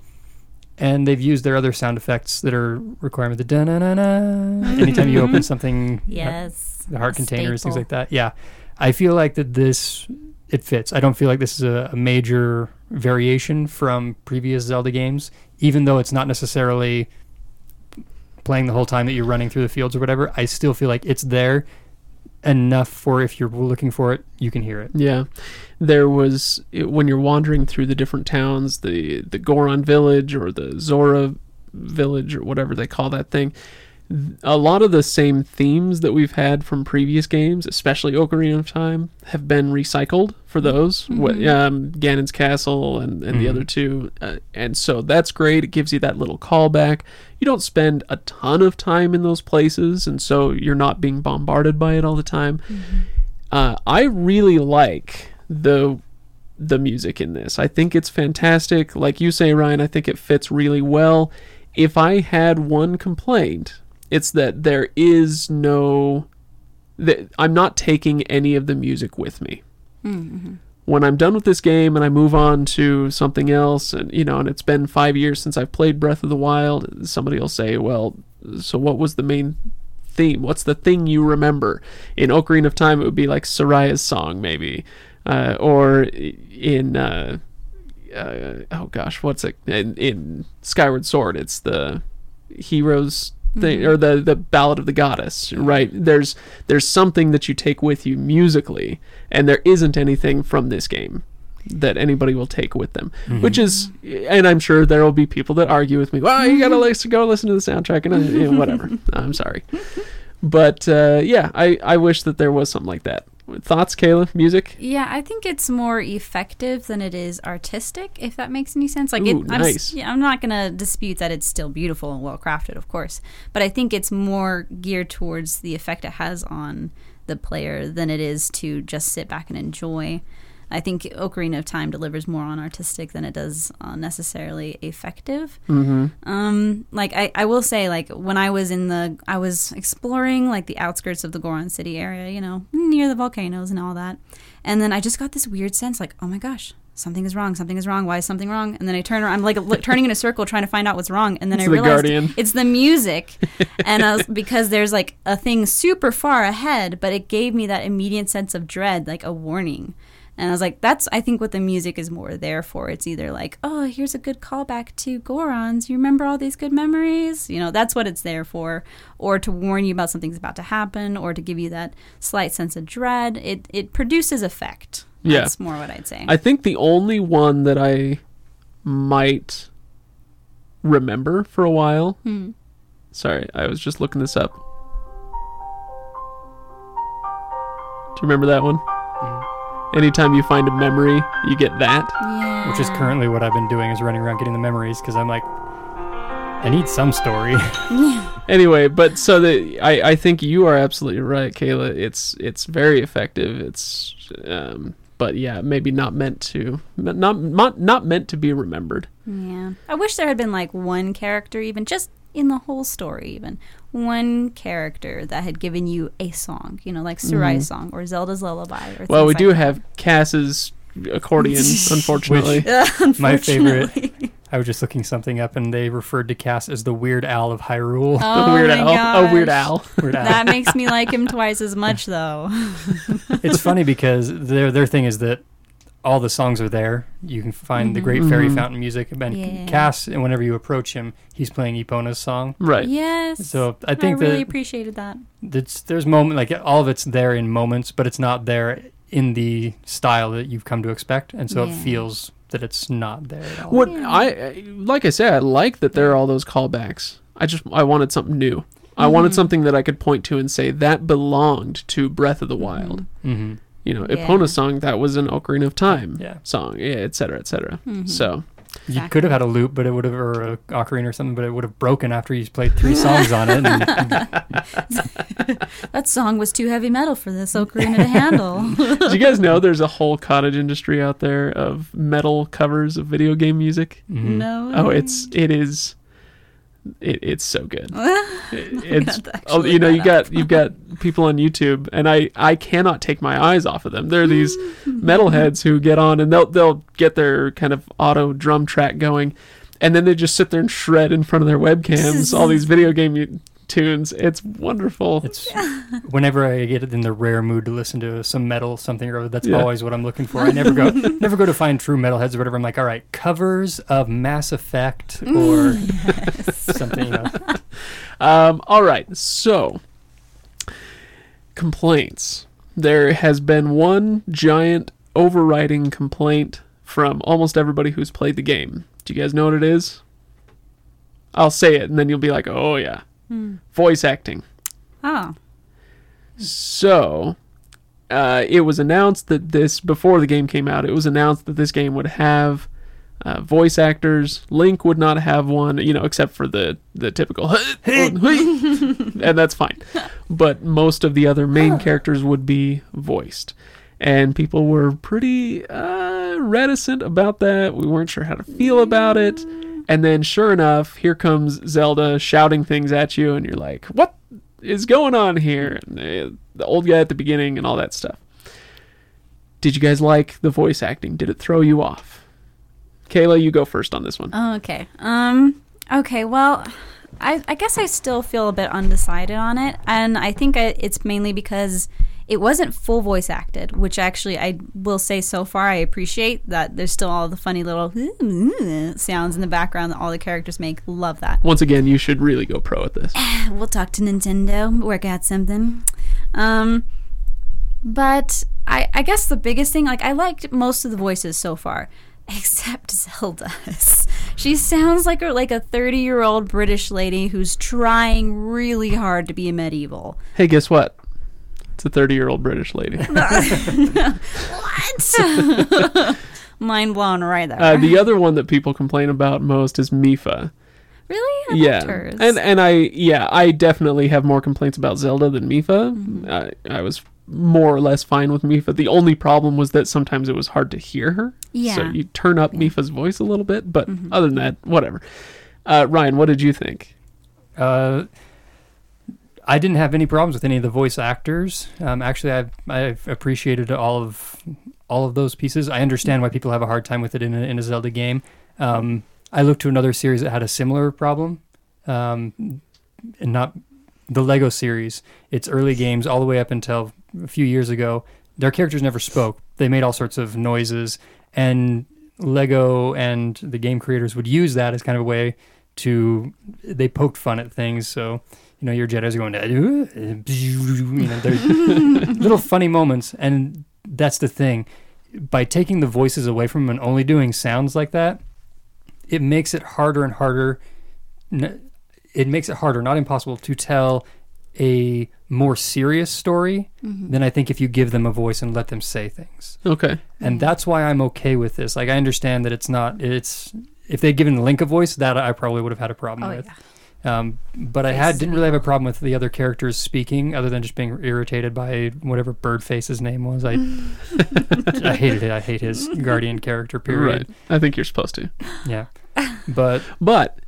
and they've used their other sound effects that are requirement the da na na na. Anytime you open something, Yes. the heart containers, things like that. Yeah, I feel like that this it fits. I don't feel like this is a, a major variation from previous Zelda games, even though it's not necessarily playing the whole time that you're running through the fields or whatever. I still feel like it's there enough for if you're looking for it, you can hear it. Yeah, there was when you're wandering through the different towns, the the Goron village or the Zora village or whatever they call that thing. Th- A lot of the same themes that we've had from previous games, especially Ocarina of Time, have been recycled for those. What Mhm. um, Ganon's Castle and, and the Mhm. other two, uh, and so that's great. It gives you that little callback. You don't spend a ton of time in those places, and so you're not being bombarded by it all the time uh, I really like the the music in this. I think it's fantastic. Like you say, Ryan, I think it fits really well. If I had one complaint, it's that there is no that I'm not taking any of the music with me. Mm-hmm. When I'm done with this game and I move on to something else, and you know, and it's been five years since I've played Breath of the Wild, somebody will say, "Well, so what was the main theme? What's the thing you remember? In Ocarina of Time, it would be like Saria's song, maybe, uh, or in uh, uh, oh gosh, what's it? In, in Skyward Sword, it's the heroes thing or the the Ballad of the Goddess, right? There's there's something that you take with you musically, and there isn't anything from this game. that anybody will take with them. Which is, and I'm sure there will be people that argue with me. Well, you gotta listen, go listen to the soundtrack and uh, you know, whatever. I'm sorry, but uh, yeah, I I wish that there was something like that. Thoughts, Kayla? Music? Yeah, I think it's more effective than it is artistic, if that makes any sense. Like, Ooh, it, I'm, nice. yeah, I'm not going to dispute that it's still beautiful and well crafted, of course, but I think it's more geared towards the effect it has on the player than it is to just sit back and enjoy. I think Ocarina of Time delivers more on artistic than it does on necessarily effective. Mm-hmm. Um, like I, I will say, like when I was in the, I was exploring like the outskirts of the Goron City area, you know, near the volcanoes and all that, and then I just got this weird sense, like, oh my gosh, something is wrong, something is wrong. Why is something wrong? And then I turn around, I'm like look, turning in a circle trying to find out what's wrong, and then It's I the realized Guardian. it's the music, and I was, because there's like a thing super far ahead, but it gave me that immediate sense of dread, like a warning. And I was like, that's, I think, what the music is more there for. It's either like, oh, here's a good callback to Gorons. You remember all these good memories? You know, that's what it's there for. Or to warn you about something's about to happen, or to give you that slight sense of dread. It, it produces effect. Yeah. That's more what I'd say. I think the only one that I might remember for a while. Hmm. Sorry, I was just looking this up. Do you remember that one? Anytime you find a memory, you get that. yeah. Which is currently what I've been doing is running around getting the memories because I'm like, I need some story. Anyway, but so the I, I think you are absolutely right, Kayla. It's it's very effective. It's um, but yeah, maybe not meant to not not not meant to be remembered. Yeah. I wish there had been like one character, even just in the whole story, even one character that had given you a song, you know, like Saria's song or Zelda's Lullaby. Or Mm-hmm. Well, we things do like have Kass's accordion, unfortunately. that. My favorite- I was just looking something up and they referred to Kass as the Weird Al of Hyrule. Oh Weird my Al. Oh, Weird gosh. Al. Weird Al. That makes me like him twice as much, though. it's funny because their their thing is that all the songs are there. You can find the Great Fairy Mhm. Fountain music. And Yeah. Kass, and whenever you approach him, he's playing Epona's song. Right. Yes. So I think I really that appreciated that. it's, there's moment like all of it's there in moments, but it's not there in the style that you've come to expect, and so it feels that it's not there at all. What Yeah. I I- like I said, I like that there are all those callbacks. I just I wanted something new. I wanted Mhm. something that I could point to and say that belonged to Breath of the Wild. hmm You know, Yeah. Epona's song that was an Ocarina of Time Yeah. song, yeah, et cetera, et cetera. Mhm. So You Exactly. could have had a loop, but it would have, or a ocarina or something, but it would have broken after you played three songs on it. And That song was too heavy metal for this ocarina to handle. Did you guys know there's a whole cottage industry out there of metal covers of video game music? Mhm. No. Oh, it's it is it, it's so good. It's oh, you know you got you've got people on YouTube and I I cannot take my eyes off of them. There are these metalheads who get on and they'll they'll get their kind of auto drum track going and then they just sit there and shred in front of their webcams all these video game tunes. It's wonderful. It's whenever I get in the rare mood to listen to some metal, something or other. That's Yeah. always what I'm looking for. I never go, never go to find true metalheads or whatever. I'm like, all right, covers of Mass Effect or something. You know, Um, all right, so complaints. There has been one giant overriding complaint from almost everybody who's played the game. Do you guys know what it is? I'll say it, and then you'll be like, "Oh yeah, Hmm. voice acting." Oh. So, uh, it was announced that this before the game came out. It was announced that this game would have uh, voice actors. Link would not have one, you know, except for the the typical, and that's fine. But most of the other main characters would be voiced, and people were pretty uh, reticent about that. We weren't sure how to feel about it. And then, sure enough, here comes Zelda shouting things at you, and you're like, "What is going on here?" And the, the old guy at the beginning, and all that stuff. Did you guys like the voice acting? Did it throw you off? Kayla, you go first on this one. Oh, okay. Um. Okay. Well, I I guess I still feel a bit undecided on it, and I think I, it's mainly because it wasn't full voice acted, which actually I will say so far I appreciate that. There's still all the funny little sounds in the background that all the characters make. Love that. Once again, you should really go pro at this. we'll talk to Nintendo, work out something. Um, But I, I guess the biggest thing, like I liked most of the voices so far, except Zelda's. She sounds like a like a thirty year old British lady who's trying really hard to be a medieval. Hey, guess what? It's a 30 year old British lady. What? Mind blown right there. Uh, the other one that people complain about most is Mipha. really? I yeah, hers. and and I yeah I definitely have more complaints about Zelda than Mipha. Mm-hmm. I, I was more or less fine with Mipha. The only problem was that sometimes it was hard to hear her. Yeah. Mm-hmm. So you turn up Mipha's voice a little bit, but other than that, whatever. Uh, Ryan, what did you think? Uh, I didn't have any problems with any of the voice actors. Um, actually, I've, I've appreciated all of all of those pieces. I understand why people have a hard time with it in a, in a Zelda game. Um, I looked to another series that had a similar problem, um, and not the Lego series. Its early games, all the way up until a few years ago, their characters never spoke. They made all sorts of noises, and Lego and the game creators would use that as kind of a way to they poked fun at things. So you know your Jedi's are going to uh, you know there's little funny moments, and that's the thing. By taking the voices away from them and only doing sounds like that, it makes it harder and harder. It makes it harder, not impossible, to tell a more serious story mm-hmm. than I think if you give them a voice and let them say things Okay. and that's why I'm okay with this. Like I understand that it's not it's if they'd given Link a voice, that I probably would have had a problem oh with. yeah. Um, but I had didn't really have a problem with the other characters speaking, other than just being irritated by whatever Birdface's name was. I I hated it. I hate his guardian character. Period. Right. I think you're supposed to. Yeah, but But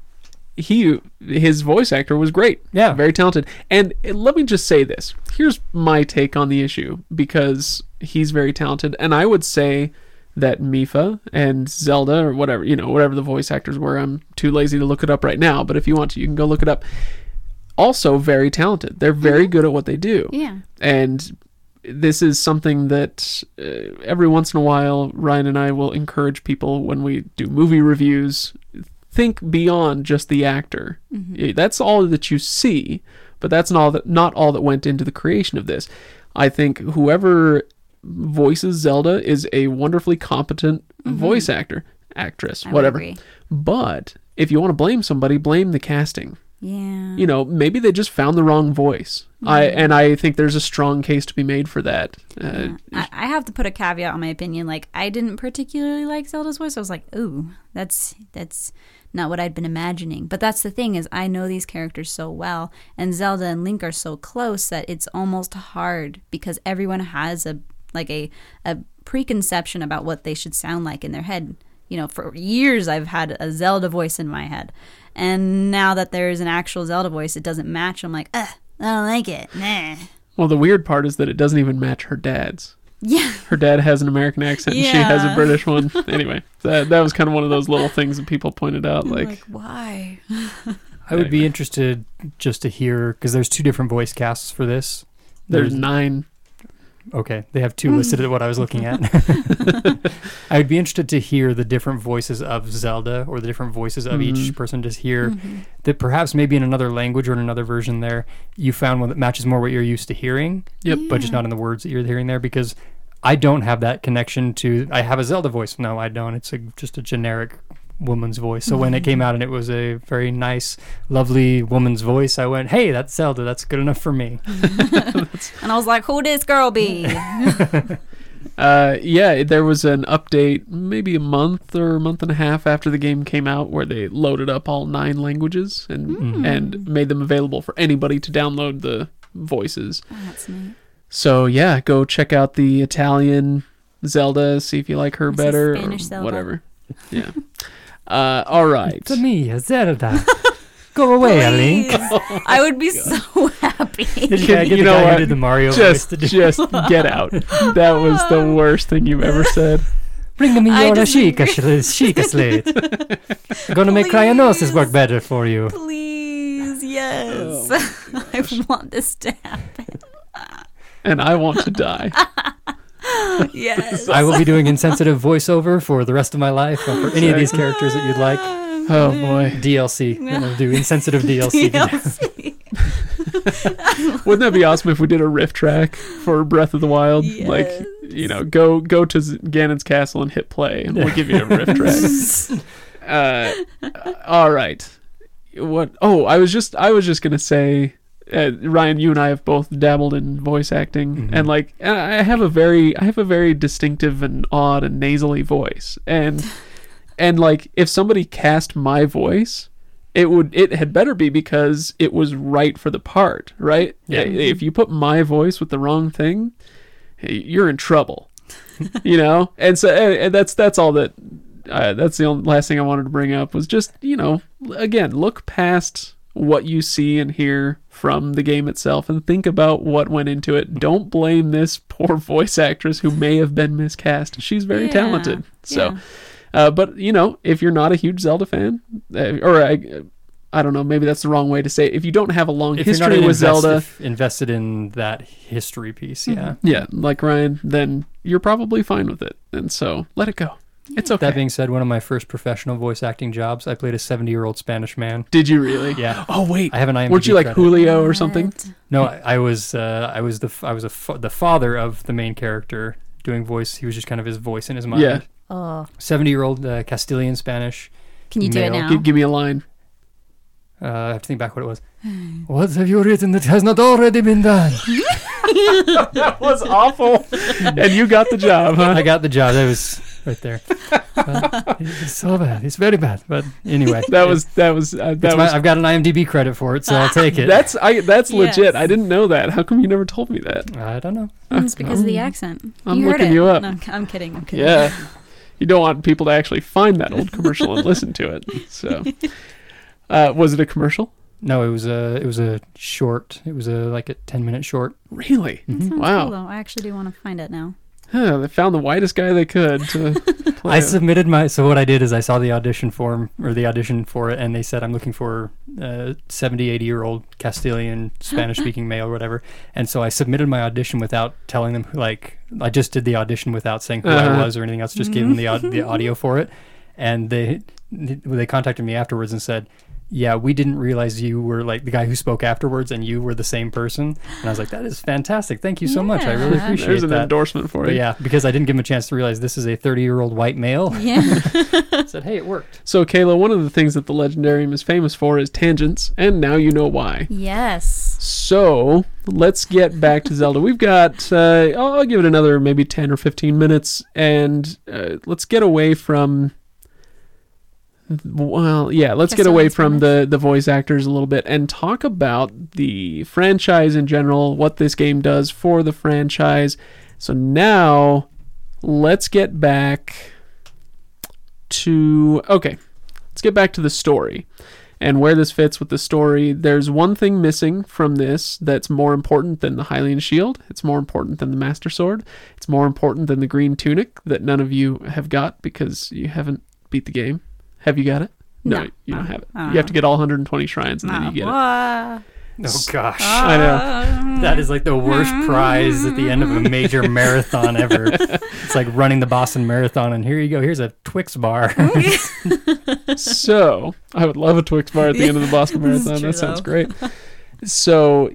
he his voice actor was great. Yeah. Very talented. And let me just say this. Here's my take on the issue because he's very talented and I would say that Mipha and Zelda or whatever, you know, whatever the voice actors were, I'm too lazy to look it up right now, but if you want to, you can go look it up. Also very talented. They're very good at what they do Yeah. and this is something that uh, every once in a while Ryan and I will encourage people when we do movie reviews think beyond just the actor. Eh, That's all that you see, but that's not all that not all that went into the creation of this. I think whoever voices Zelda is a wonderfully competent voice actor, actress, I whatever. But if you want to blame somebody, blame the casting Yeah. you know maybe they just found the wrong voice i and i think there's a strong case to be made for that uh, I, I have to put a caveat on my opinion. Like, I didn't particularly like Zelda's voice. I was like, ooh, that's that's not what I'd been imagining. But that's the thing is, I know these characters so well, and Zelda and Link are so close that it's almost hard because everyone has a like a a preconception about what they should sound like in their head. You know, for years I've had a Zelda voice in my head, and now that there's an actual Zelda voice, it doesn't match. I'm like, ugh, I don't like it. Nah. well the weird part is that it doesn't even match her dad's Yeah. her dad has an american accent and she has a british one anyway that, that was kind of one of those little things that people pointed out like, like why? I would be interested just to hear because there's two different voice casts for this. there's nine Okay, they have two listed at what I was looking at. I would be interested to hear the different voices of Zelda or the different voices of each mm-hmm. person. Just hear mm-hmm. that perhaps maybe in another language or in another version there, you found one that matches more what you're used to hearing. Yep. But just not in the words that you're hearing there because I don't have that connection to. I have a Zelda voice. No, I don't. It's a, just a generic woman's voice. So when it came out and it was a very nice, lovely woman's voice, I went, "Hey, that's Zelda. That's good enough for me." And I was like, who this girl be? Uh, yeah, there was an update maybe a month or a month and a half after the game came out where they loaded up all nine languages and and made them available for anybody to download the voices. Oh, that's neat. So yeah, go check out the Italian Zelda, see if you like her This better or Zelda. whatever. Yeah. Uh, all right. To me, Zelda. Go away, Link. I would be so happy. Did you, get You the know guy what? who did the Mario voice Just to do? just get out. That was the worst thing you've ever said. Bring me I your disagree. Sheikah sl- Sheikah slate. Gonna make Cryonis work better for you. Please, yes. I want this to happen. And I want to die. Yes. I will be doing insensitive voiceover for the rest of my life for any of these characters that you'd like. Oh boy. DLC. I'm gonna do insensitive DLC. DLC. Wouldn't that be awesome if we did a riff track for Breath of the Wild? Like, you know, go go to Z- Ganon's castle and hit play, and we'll give you a riff track. uh, all right. What? Oh, I was just I was just gonna say, uh, Ryan, you and I have both dabbled in voice acting, and like I have a very I have a very distinctive and odd and nasally voice, and and like if somebody cast my voice it would it had better be because it was right for the part right? Yeah. if you put my voice with the wrong thing you're in trouble. You know? And so and, and that's that's all that uh, that's the only last thing i wanted to bring up was just you know again look past what you see and hear from the game itself and think about what went into it don't blame this poor voice actress who may have been miscast she's very Yeah, talented so yeah. uh, but you know, if you're not a huge Zelda fan, uh, or I, I don't know, maybe that's the wrong way to say. It. If you don't have a long If you're history not with Zelda, invested, invested in that history piece, yeah. yeah, like Ryan, then you're probably fine with it. And so let it go. It's okay. That being said, one of my first professional voice acting jobs, I played a 70 year old Spanish man. Did you really? Yeah. Oh wait, I have an IMDb weren't you like credit. Julio or something? What? No, I, I was uh, I was the f- I was a fa- the father of the main character doing voice. He was just kind of his voice in his mind. Yeah. Oh, 70 year old uh, Castilian Spanish. can you do it now? G- give me a line. Uh, I have to think back what it was. what have you written that has not already been done? That was awful, and you got the job, huh? I got the job. That was right there. It's so bad. It's very bad. But anyway, That was that was uh, it's that my- I've got an IMDb credit for it, so I'll take it. That's I. That's legit. I didn't know that. How come you never told me that? I don't know. Mm, it's because of the accent. I'm you heard looking it. you up. No, I'm, I'm kidding. I'm kidding. Yeah. You don't want people to actually find that old commercial and listen to it. So, uh, was it a commercial? No, it was a it was a short. It was a like a 10 minute short. Really? That sounds Wow. cool, though. I actually do want to find it now. Huh, they found the whitest guy they could to play. I submitted my. So what I did is I saw the audition form or the audition for it, and they said I'm looking for a 70, 80 year old Castilian Spanish speaking male or whatever. And so I submitted my audition without telling them. Like I just did the audition without saying who I Uh-huh. was or anything else. Just gave them the the audio for it, and they they contacted me afterwards and said. Yeah, we didn't realize you were like the guy who spoke afterwards, and you were the same person. And I was like, "That is fantastic! Thank you so much. I really Yeah. appreciate There's an that." endorsement for But you. yeah, because I didn't give him a chance to realize this is a 30 year old white male. Yeah. I said, hey, it worked. So, Kayla, one of the things that the Legendarium is famous for is tangents, and now you know why. yes. So, let's get back to Zelda. We've got, uh, I'll I'll give it another maybe 10 or 15 minutes, and uh, let's get away from. Well, yeah, let's get away from the, the voice actors a little bit and talk about the franchise in general, what this game does for the franchise. So now, let's get back to. Okay, let's get back to the story and where this fits with the story. There's one thing missing from this that's more important than the Hylian shield. It's more important than the Master Sword. It's more important than the green tunic that none of you have got because you haven't beat the game. Have you got it? No, No. you don't have it. I don't You have to get all 120 shrines and then you ah, get it. what? Oh, gosh. Ah. I know. That is like the worst prize at the end of a major marathon ever. It's like running the Boston Marathon, and here you go. Here's a Twix bar. so I would love a Twix bar at the end of the Boston Marathon. true, That sounds though. great. So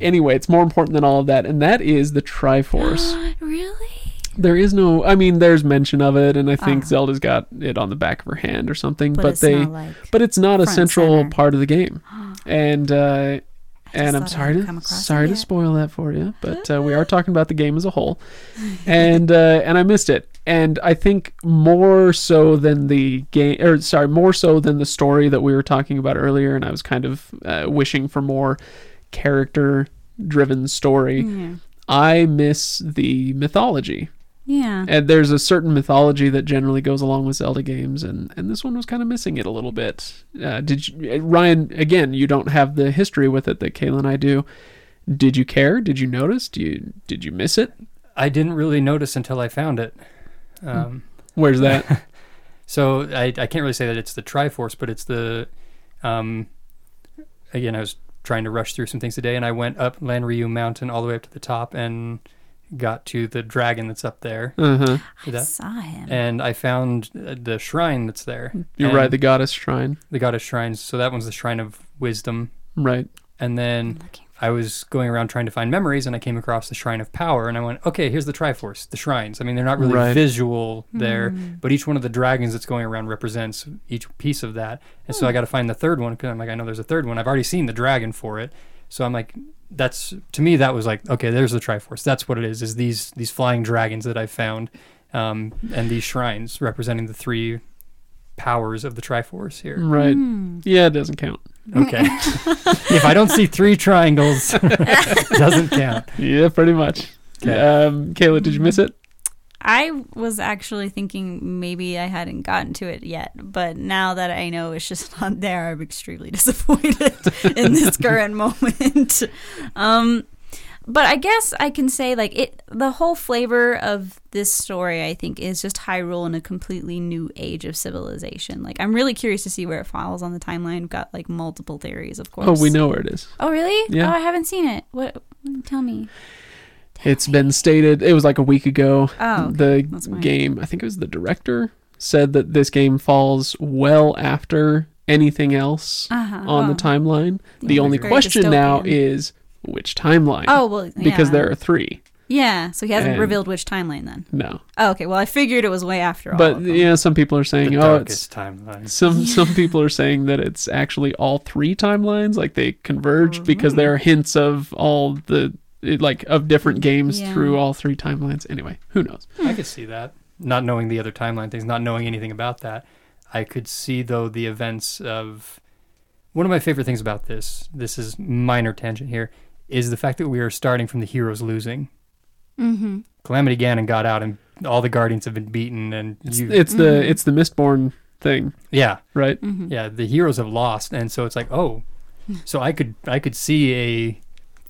anyway, it's more important than all of that, and that is the Triforce. really? There is no. I mean, there's mention of it, and I think Ah. Zelda's got it on the back of her hand or something. But, But, it's they, not like. but it's not a central center. part of the game. And uh, and I'm sorry to come across it sorry to spoil that for you, but uh, we are talking about the game as a whole, and uh, and I missed it. And I think more so than the game, or sorry, more so than the story that we were talking about earlier. And I was kind of uh, wishing for more character-driven story. Yeah. I miss the mythology Yeah. and there's a certain mythology that generally goes along with Zelda games, and and this one was kind of missing it a little bit. Uh, did you, uh, Ryan? Again, you don't have the history with it that Kayla and I do. Did you care? Did you notice? Do you did you miss it? I didn't really notice until I found it. Um, Where's that? So I, I can't really say that it's the Triforce, but it's the. Um, again, I was trying to rush through some things today, and I went up Lanayru Mountain all the way up to the top and got to the dragon that's up there. Mm-hmm. huh. I saw him. And I found uh, the shrine that's there. You're And right. The goddess shrine. the goddess shrines. So that one's the shrine of wisdom. Right. And then I was going around trying to find memories, and I came across the Shrine of Power, and I went, okay, here's the Triforce, the shrines. I mean, they're not really Right. visual there, hmm. but each one of the dragons that's going around represents each piece of that. And so I hmm. got to find the third one because I'm like, I know there's a third one. I've already seen the dragon for it, so I'm like, that's to me that was like, okay, there's the Triforce. That's what it is. Is these these flying dragons that I found, um, and these shrines representing the three powers of the Triforce here. Right. Hmm. Yeah, it doesn't count. Okay. if I don't see three triangles, doesn't count. Yeah, pretty much. Okay. Um, Kayla, did you miss it? I was actually thinking maybe I hadn't gotten to it yet, but now that I know it's just not there, I'm extremely disappointed in this current moment. Um, but I guess I can say like it. The whole flavor of this story, I think, is just Hyrule in a completely new age of civilization. Like I'm really curious to see where it falls on the timeline. We've got like multiple theories, of course. Oh, we know where it is. Oh, really? Yeah. Oh, I haven't seen it. What? Tell me. It's been stated. It was like a week ago. Oh, okay. the game. I think it was the director said that this game falls well after anything else Uh-huh. on the Oh. timeline. The Yeah, only very question now is which timeline? Oh well, because there are three. Yeah, so he hasn't And- revealed which timeline then. No, Oh, okay. Well, I figured it was way after all. but of them. yeah, some people are saying, The oh, it's timeline. some some people are saying that it's actually all three timelines, like they converged because there are hints of all the it- like of different games Yeah. through all three timelines. Anyway, who knows? I could see that. Not knowing the other timeline things, not knowing anything about that. I could see though the events of one of my favorite things about this, this is minor tangent here, is the fact that we are starting from the heroes losing. Mhm. Calamity Ganon got out and all the guardians have been beaten and It's, you it's the Mhm. it's the Mistborn thing, Yeah. right? Mhm. Yeah, the heroes have lost and so it's like, oh. So I could I could see a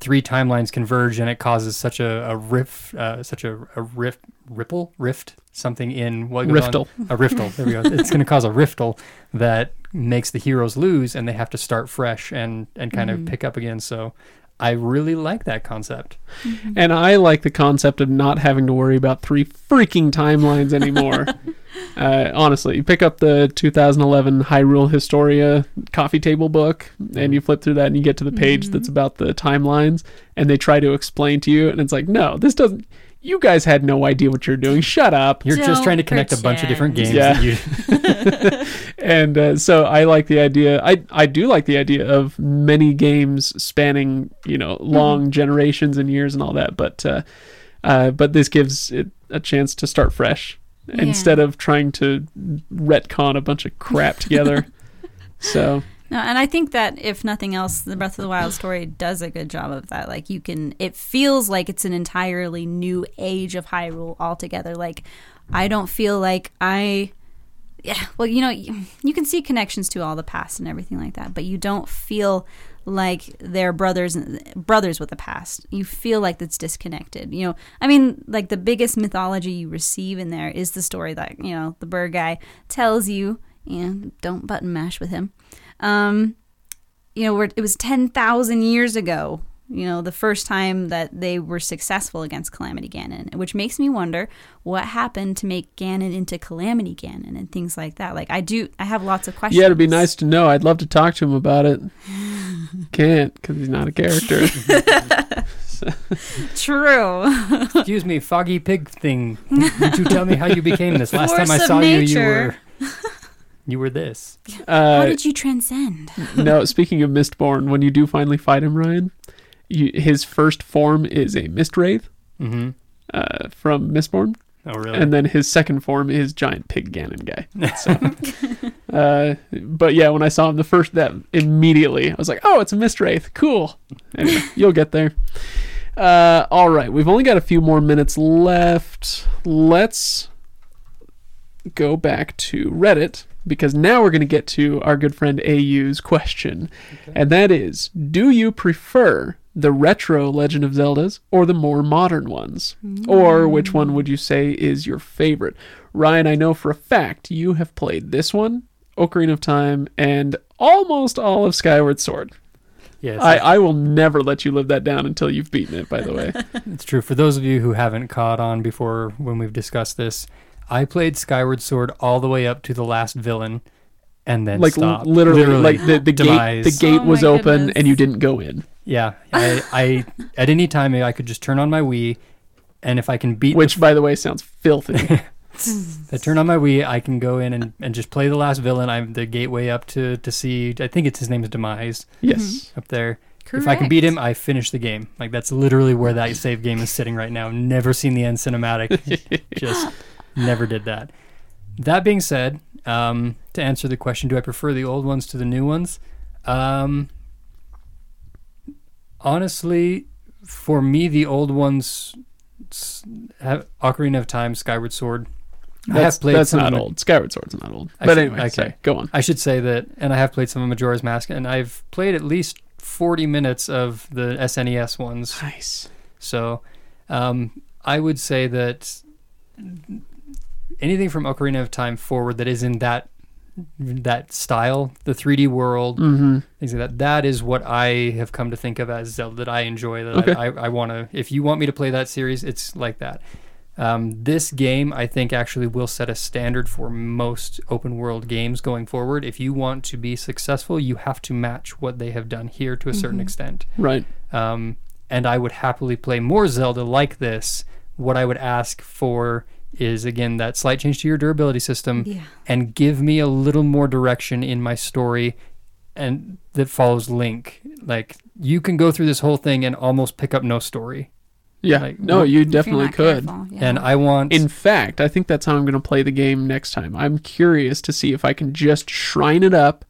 three timelines converge and it causes such a, a rift uh, such a, a rift ripple rift something in what goes on- a riftle. There we go. It's going to cause a riftle that makes the heroes lose, and they have to start fresh and and kind Mhm. of pick up again. So, I really like that concept. And I like the concept of not having to worry about three freaking timelines anymore. uh, honestly, you pick up the 2011 Hyrule Historia coffee table book, and you flip through that, and you get to the page Mhm. that's about the timelines, and they try to explain to you, and it's like, no, this doesn't. You guys had no idea what you're doing. Shut up. You're just Don't trying to connect a bunch of different games. Yeah. You, and uh, so I like the idea. I I do like the idea of many games spanning you know long generations and years and all that. But uh, uh, but this gives it a chance to start fresh Yeah. instead of trying to retcon a bunch of crap together. so No, and I think that if nothing else, the Breath of the Wild story does a good job of that. Like you can, it feels like it's an entirely new age of Hyrule altogether. Like I don't feel like I, yeah. Well, you know, you, you can see connections to all the past and everything like that, but you don't feel like they're brothers brothers with the past. You feel like it's disconnected. You know, I mean, like the biggest mythology you receive in there is the story that you know the bird guy tells you. You know, don't button mash with him um, you know, where it was 10,000 years ago, you know, the first time that they were successful against Calamity Ganon, which makes me wonder what happened to make Ganon into Calamity Ganon and things like that. Like, I do, I have lots of questions. yeah, it'd be nice to know. I'd love to talk to him about it. Can't because he's not a character. True. excuse me, foggy pig thing. Would you tell me how you became this? Last time I Force of saw you, you were you were this. How Uh, did you transcend? no, speaking of Mistborn, when you do finally fight him, Ryan, you, his first form is a Mist Wraith Mm-hmm. uh, from Mistborn. Oh, really? and then his second form is giant pig Ganon guy. So, uh, but yeah, when I saw him the first that immediately, I was like, oh, it's a mist wraith. Cool. Anyway, you'll get there. Uh, all right, we've only got a few more minutes left. Let's go back to Reddit because now we're going to get to our good friend AU's question, and that is: Do you prefer the retro Legend of Zeldas or the more modern ones? Or hmm. which one would you say is your favorite? Ryan, I know for a fact you have played this one, Ocarina of Time, and almost all of Skyward Sword. yes, I, I will never let you live that down until you've beaten it, by the way. It's true. For those of you who haven't caught on before when we've discussed this, I played Skyward Sword all the way up to the last villain and then like stopped. l- literally, like the, the gate the gate Oh was open goodness. and you didn't go in. Yeah, I, I at any time I could just turn on my Wii, and if I can beat Which, by the way, sounds filthy. I turn on my Wii, I can go in and, and just play the last villain. I'm the gateway up to to see. I think it's his name is Demise yes. up there. If I can beat him, I finish the game. Like that's literally where that save game is sitting right now. Never seen the end cinematic. just never did that. That being said, um, to answer the question, do I prefer the old ones to the new ones? Um, honestly, for me, the old ones, have Ocarina of Time, Skyward Sword. I That's, have played that's not old. Skyward Sword's not old. I But should- anyway, okay. sorry, go on. I should say that, and I have played some of Majora's Mask, and I've played at least 40 minutes of the SNES ones. Nice. So um, I would say that anything from Ocarina of Time forward that is in that that style, the 3D world, Mm-hmm. things like that, that is what I have come to think of as Zelda that I enjoy. That Okay. I, I, I want to. If you want me to play that series, it's like that. Um, this game, I think, actually will set a standard for most open world games going forward. If you want to be successful, you have to match what they have done here to a certain Mhm. extent. Right. Um, and I would happily play more Zelda like this. What I would ask for is again that slight change to your durability system Yeah. and give me a little more direction in my story and that follows Link. Like you can go through this whole thing and almost pick up no story. Yeah. Like, no, you definitely could. careful, yeah. And I want In fact, I think that's how I'm going to play the game next time. I'm curious to see if I can just shrine it up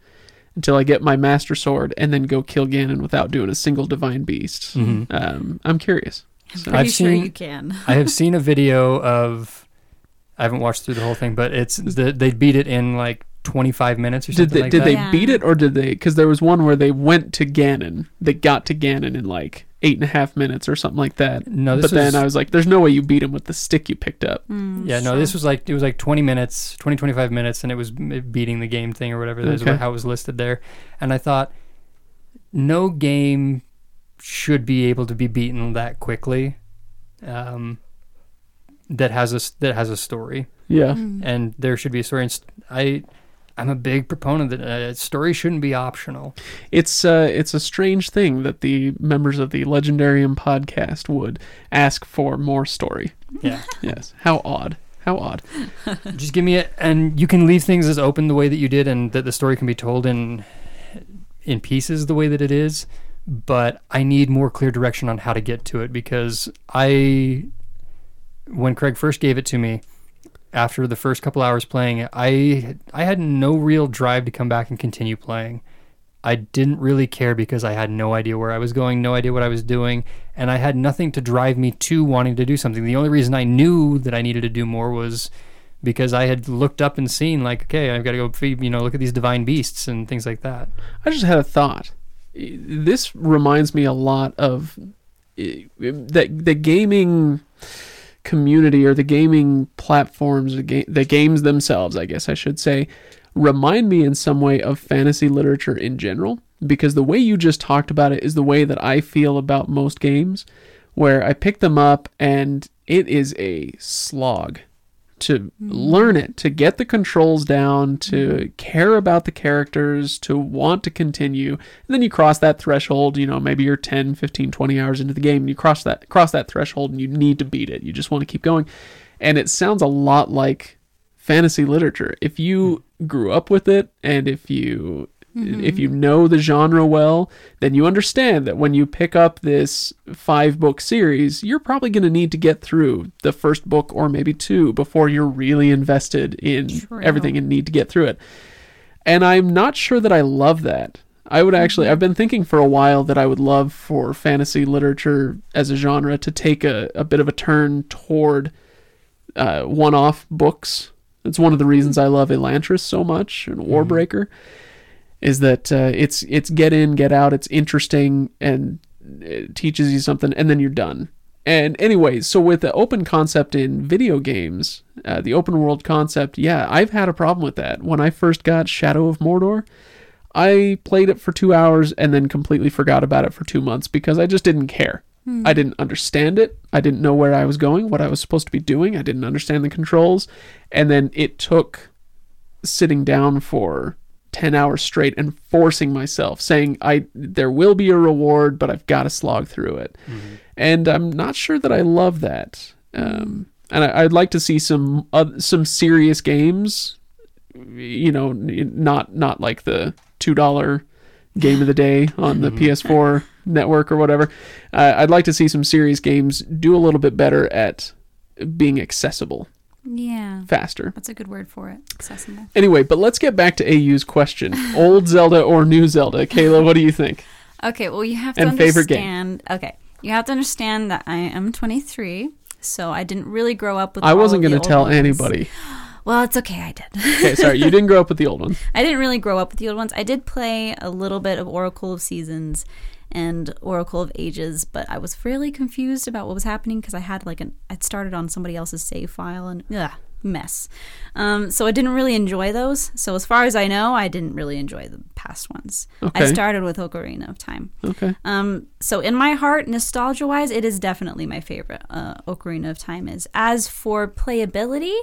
until I get my Master Sword and then go kill Ganon without doing a single Divine Beast. Mhm. Um, I'm curious. I'm So- pretty I've sure seen- you can. I have seen a video of I haven't watched through the whole thing, but it's the, they beat it in like 25 minutes or did something they like did that. they Yeah. beat it or did they? Because there was one where they went to Ganon. They got to Ganon in like eight and a half minutes or something like that. no, But this then I was like, "There's no way you beat him with the stick you picked up." Mm, Yeah, no, this was like it was like 20 minutes, 20 25 minutes and it was beating the game thing or whatever that is Okay. how it was listed there. And I thought no game should be able to be beaten that quickly. Um that has a s- that has a story Yeah. Mm. and there should be a story and I I'm a big proponent that uh, story shouldn't be optional. It's uh, it's a strange thing that the members of the Legendarium podcast would ask for more story. Yeah. Yes. How odd. How odd. Just give me it and you can leave things as open the way that you did and that the story can be told in in pieces the way that it is, but I need more clear direction on how to get to it because I when Craig first gave it to me after the first couple hours playing it, I I had no real drive to come back and continue playing. I didn't really care because I had no idea where I was going, no idea what I was doing, and I had nothing to drive me to wanting to do something. The only reason I knew that I needed to do more was because I had looked up and seen like, okay, I've got to go you know, look at these divine beasts and things like that. I just had a thought. This reminds me a lot of eh, that the gaming community or the gaming platforms, the, ga- the games themselves, I guess I should say, remind me in some way of fantasy literature in general. Because the way you just talked about it is the way that I feel about most games, where I pick them up and it is a slog to mm-hmm. learn it, to get the controls down, to mm-hmm. care about the characters, to want to continue. And then you cross that threshold, you know, maybe you're 10, 15, 20 hours into the game and you cross that cross that threshold and you need to beat it. You just want to keep going. And it sounds a lot like fantasy literature. If you mm. grew up with it and if you if you mm-hmm. know the genre well, then you understand that when you pick up this five book series, you're probably going to need to get through the first book or maybe two before you're really invested in True. everything and need to get through it. And I'm not sure that I love that. I would actually, mm-hmm. I've been thinking for a while that I would love for fantasy literature as a genre to take a, a bit of a turn toward uh, one off books. It's one of the reasons mm-hmm. I love Elantris so much and Warbreaker is that uh, it's it's get in, get out, it's interesting and it teaches you something, and then you're done. And anyways, so with the open concept in video games, uh, the open world concept, yeah, I've had a problem with that. When I first got Shadow of Mordor, I played it for two hours and then completely forgot about it for two months because I just didn't care. I didn't understand it. I didn't know where I was going, what I was supposed to be doing. I didn't understand the controls. And then it took sitting down for 10 hours straight and forcing myself saying I there will be a reward but I've got to slog through it. And I'm not sure that I love that. Um, and I, I'd like to see some uh, some serious games you know, not not like the two dollar game of the day on the PS4 network or whatever. Uh, I'd like to see some serious games do a little bit better at being accessible Yeah. faster. That's a good word for it. Accessible. Anyway, but let's get back to AU's question: old Zelda or new Zelda? Kayla, what do you think? Okay, well, you have to And favorite game. understand. Okay, you have to understand that I am 23, so I didn't really grow up with. I wasn't going to tell ones. anybody. Well, it's okay. I did. Okay, sorry, you didn't grow up with the old ones. I didn't really grow up with the old ones. I did play a little bit of Oracle of Seasons and Oracle of Ages, but I was fairly confused about what was happening because I had like an I'd started on somebody else's save file and ugh, mess. Um, so I didn't really enjoy those. So as far as I know, I didn't really enjoy the past ones. I started with Ocarina of Time. Okay. Um, so in my heart, nostalgia wise, it is definitely my favorite. Uh, Ocarina of Time is. As for playability,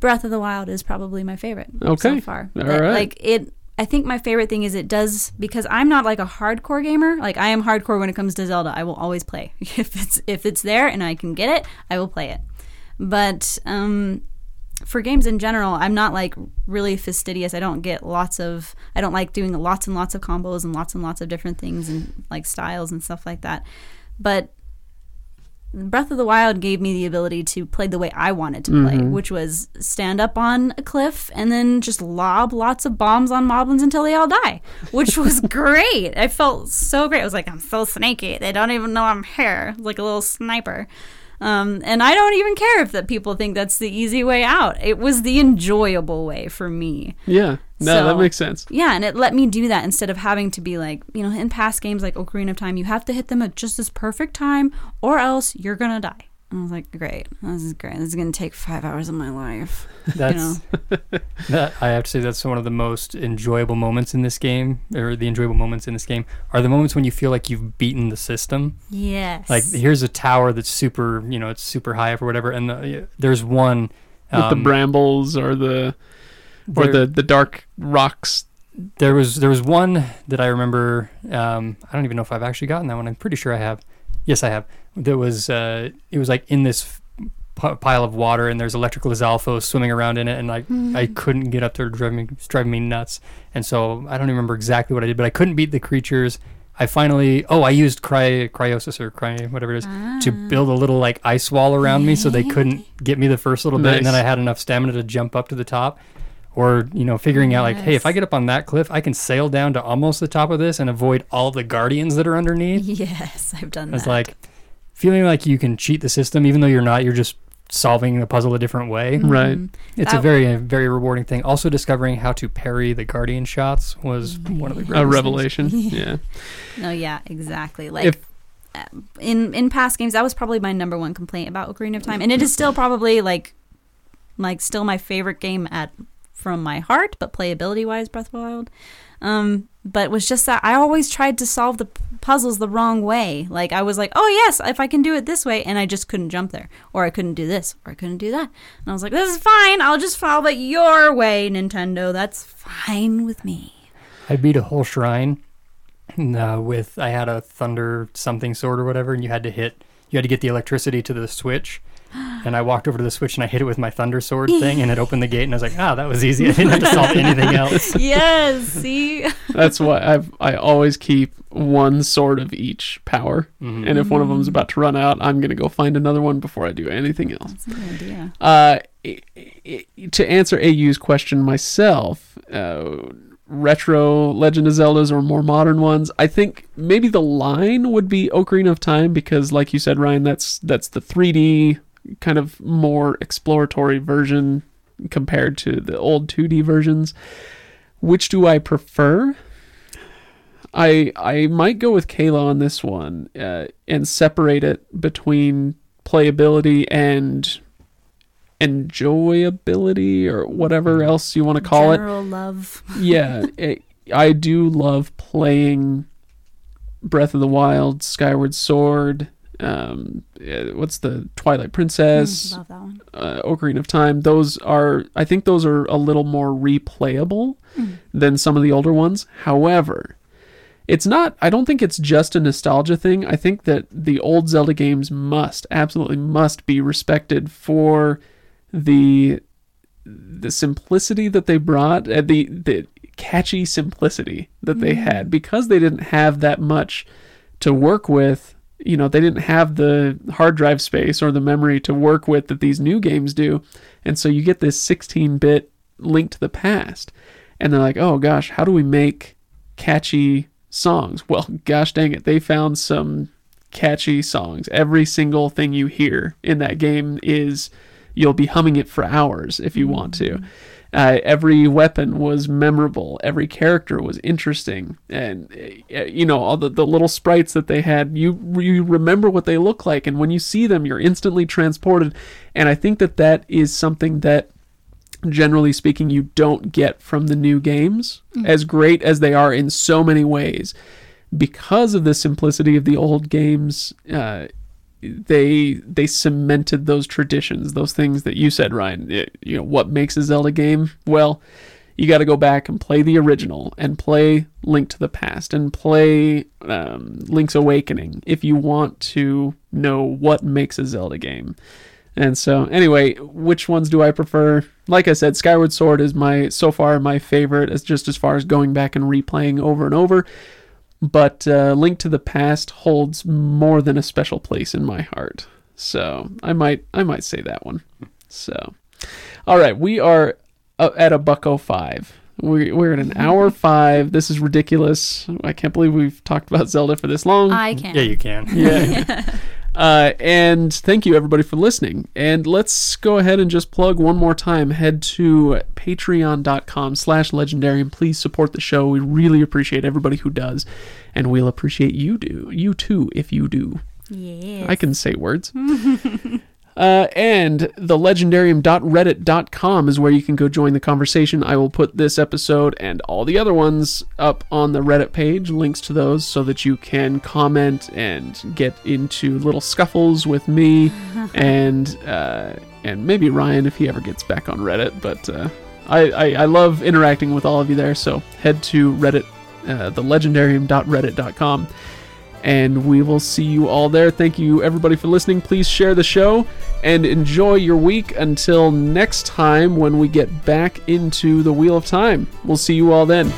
Breath of the Wild is probably my favorite Okay. so far. All That- right. Like it. I think my favorite thing is it does because I'm not like a hardcore gamer. Like I am hardcore when it comes to Zelda. I will always play if it's if it's there and I can get it. I will play it. But um, for games in general, I'm not like really fastidious. I don't get lots of. I don't like doing lots and lots of combos and lots and lots of different things and like styles and stuff like that. But Breath of the Wild gave me the ability to play the way I wanted to play, which was stand up on a cliff and then just lob lots of bombs on moblins until they all die, which was great. I felt so great. I was like, I'm so snaky. They don't even know I'm here. Like a little sniper. Um, and I don't even care if that people think that's the easy way out. It was the enjoyable way for me. Yeah. No, So- that makes sense. Yeah, and it let me do that instead of having to be like, you know, in past games like Ocarina of Time, you have to hit them at just this perfect time or else you're going to die. And I was like, great. This is great. This is going to take five hours of my life. That's that I have to say that's one of the most enjoyable moments in this game, or the enjoyable moments in this game are the moments when you feel like you've beaten the system. Yes. Like here's a tower that's super, you know, it's super high up or whatever, and the, there's one With the um, brambles or the or there- the the dark rocks. There was there was one that I remember. Um, I don't even know if I've actually gotten that one. I'm pretty sure I have. Yes, I have. There was uh, it was like in this p- pile of water, and there's electric Lizalfos swimming around in it, and like I couldn't get up there, driving me, driving me nuts. And so I don't even remember exactly what I did, but I couldn't beat the creatures. I finally oh I used cry cryosis or cry whatever it is to Ah. build a little like ice wall around me, so they couldn't get me the first little bit, and then I had enough stamina to jump up to the top or you know figuring out like hey if i get up on that cliff i can sail down to almost the top of this and avoid all the guardians that are underneath Yes, I've done that. it's that. like feeling like you can cheat the system even though you're not you're just solving the puzzle a different way Right. Mhm. it's a That- very very rewarding thing also discovering how to parry the guardian shots was one of the greatest A things. revelation. yeah. No, yeah, exactly. Like If in in past games, that was probably my number one complaint about Ocarina of Time, and it is still probably like like still my favorite game at from my heart, but playability wise, Breath of the Wild. Um, but it was just that I always tried to solve the puzzles the wrong way. Like I was like, oh yes, if I can do it this way, and I just couldn't jump there, or I couldn't do this, or I couldn't do that. And I was like, this is fine. I'll just follow it your way, Nintendo. That's fine with me. i beat a whole shrine uh, with i had a thunder something sword or whatever and you had to hit you had to get the electricity to the switch and I walked over to the switch and I hit it with my thunder sword thing and it opened the gate and I was like, ah, that was easy. I didn't have to solve anything else. yes, see. That's why I've I always keep one sword of each power, Mhm. and if one of them's about to run out, I'm gonna go find another one before I do anything else. That's a good idea. Uh, i- i- to answer AU's question myself, uh, retro Legend of Zeldas or more modern ones, I think maybe the line would be Ocarina of Time because, like you said, Ryan, that's that's the 3D kind of more exploratory version compared to the old 2D versions. Which do I prefer? I I might go with Kayla on this one uh, and separate it between playability and enjoyability or whatever else you want to call it. General love. Yeah, it, I do love playing Breath of the Wild, Skyward Sword, um, uh, what's the Twilight Princess, Mm, love that one. uh, Ocarina of Time. Those are, I think, those are a little more replayable than some of the older ones. However, it's not. I don't think it's just a nostalgia thing. I think that the old Zelda games must, absolutely, must be respected for the the simplicity that they brought, uh, the the catchy simplicity that they had, because they didn't have that much to work with. You know, they didn't have the hard drive space or the memory to work with that these new games do, and so you get this 16-bit link to the past, and they're like, oh gosh, how do we make catchy songs? Well, gosh dang it, they found some catchy songs. Every single thing you hear in that game is you'll be humming it for hours if you want to. Mm-hmm. Uh, every weapon was memorable. Every character was interesting, and uh, you know all the, the little sprites that they had. You you remember what they look like, and when you see them, you're instantly transported. And I think that that is something that generally speaking, you don't get from the new games, as great as they are in so many ways. Because of the simplicity of the old games, uh, they they cemented those traditions, those things that you said, Ryan. It- you know what makes a Zelda game? Well, you got to go back and play the original and play Link to the Past and play um, Link's Awakening if you want to know what makes a Zelda game. And so, anyway, which ones do I prefer? Like I said, Skyward Sword is my so far my favorite, as just as far as going back and replaying over and over. But uh, Link to the Past holds more than a special place in my heart. So I might I might say that one. So, all right, we are uh, at a buck oh five. We, we're at an hour five. This is ridiculous. I can't believe we've talked about Zelda for this long. I can. Yeah, you can. Yeah. uh, and thank you everybody for listening. And let's go ahead and just plug one more time. Head to patreon.com slash legendarium. Please support the show. We really appreciate everybody who does. And we'll appreciate you do. You too, if you do. Yes. I can say words. Uh, and the legendarium.reddit.com is where you can go join the conversation. I will put this episode and all the other ones up on the Reddit page, links to those, so that you can comment and get into little scuffles with me and uh, and maybe Ryan if he ever gets back on Reddit. But uh, I, I, I love interacting with all of you there, so head to Reddit, uh, the legendarium.reddit.com and we will see you all there. Thank you, everybody, for listening. Please share the show and enjoy your week until next time when we get back into the Wheel of Time. We'll see you all then.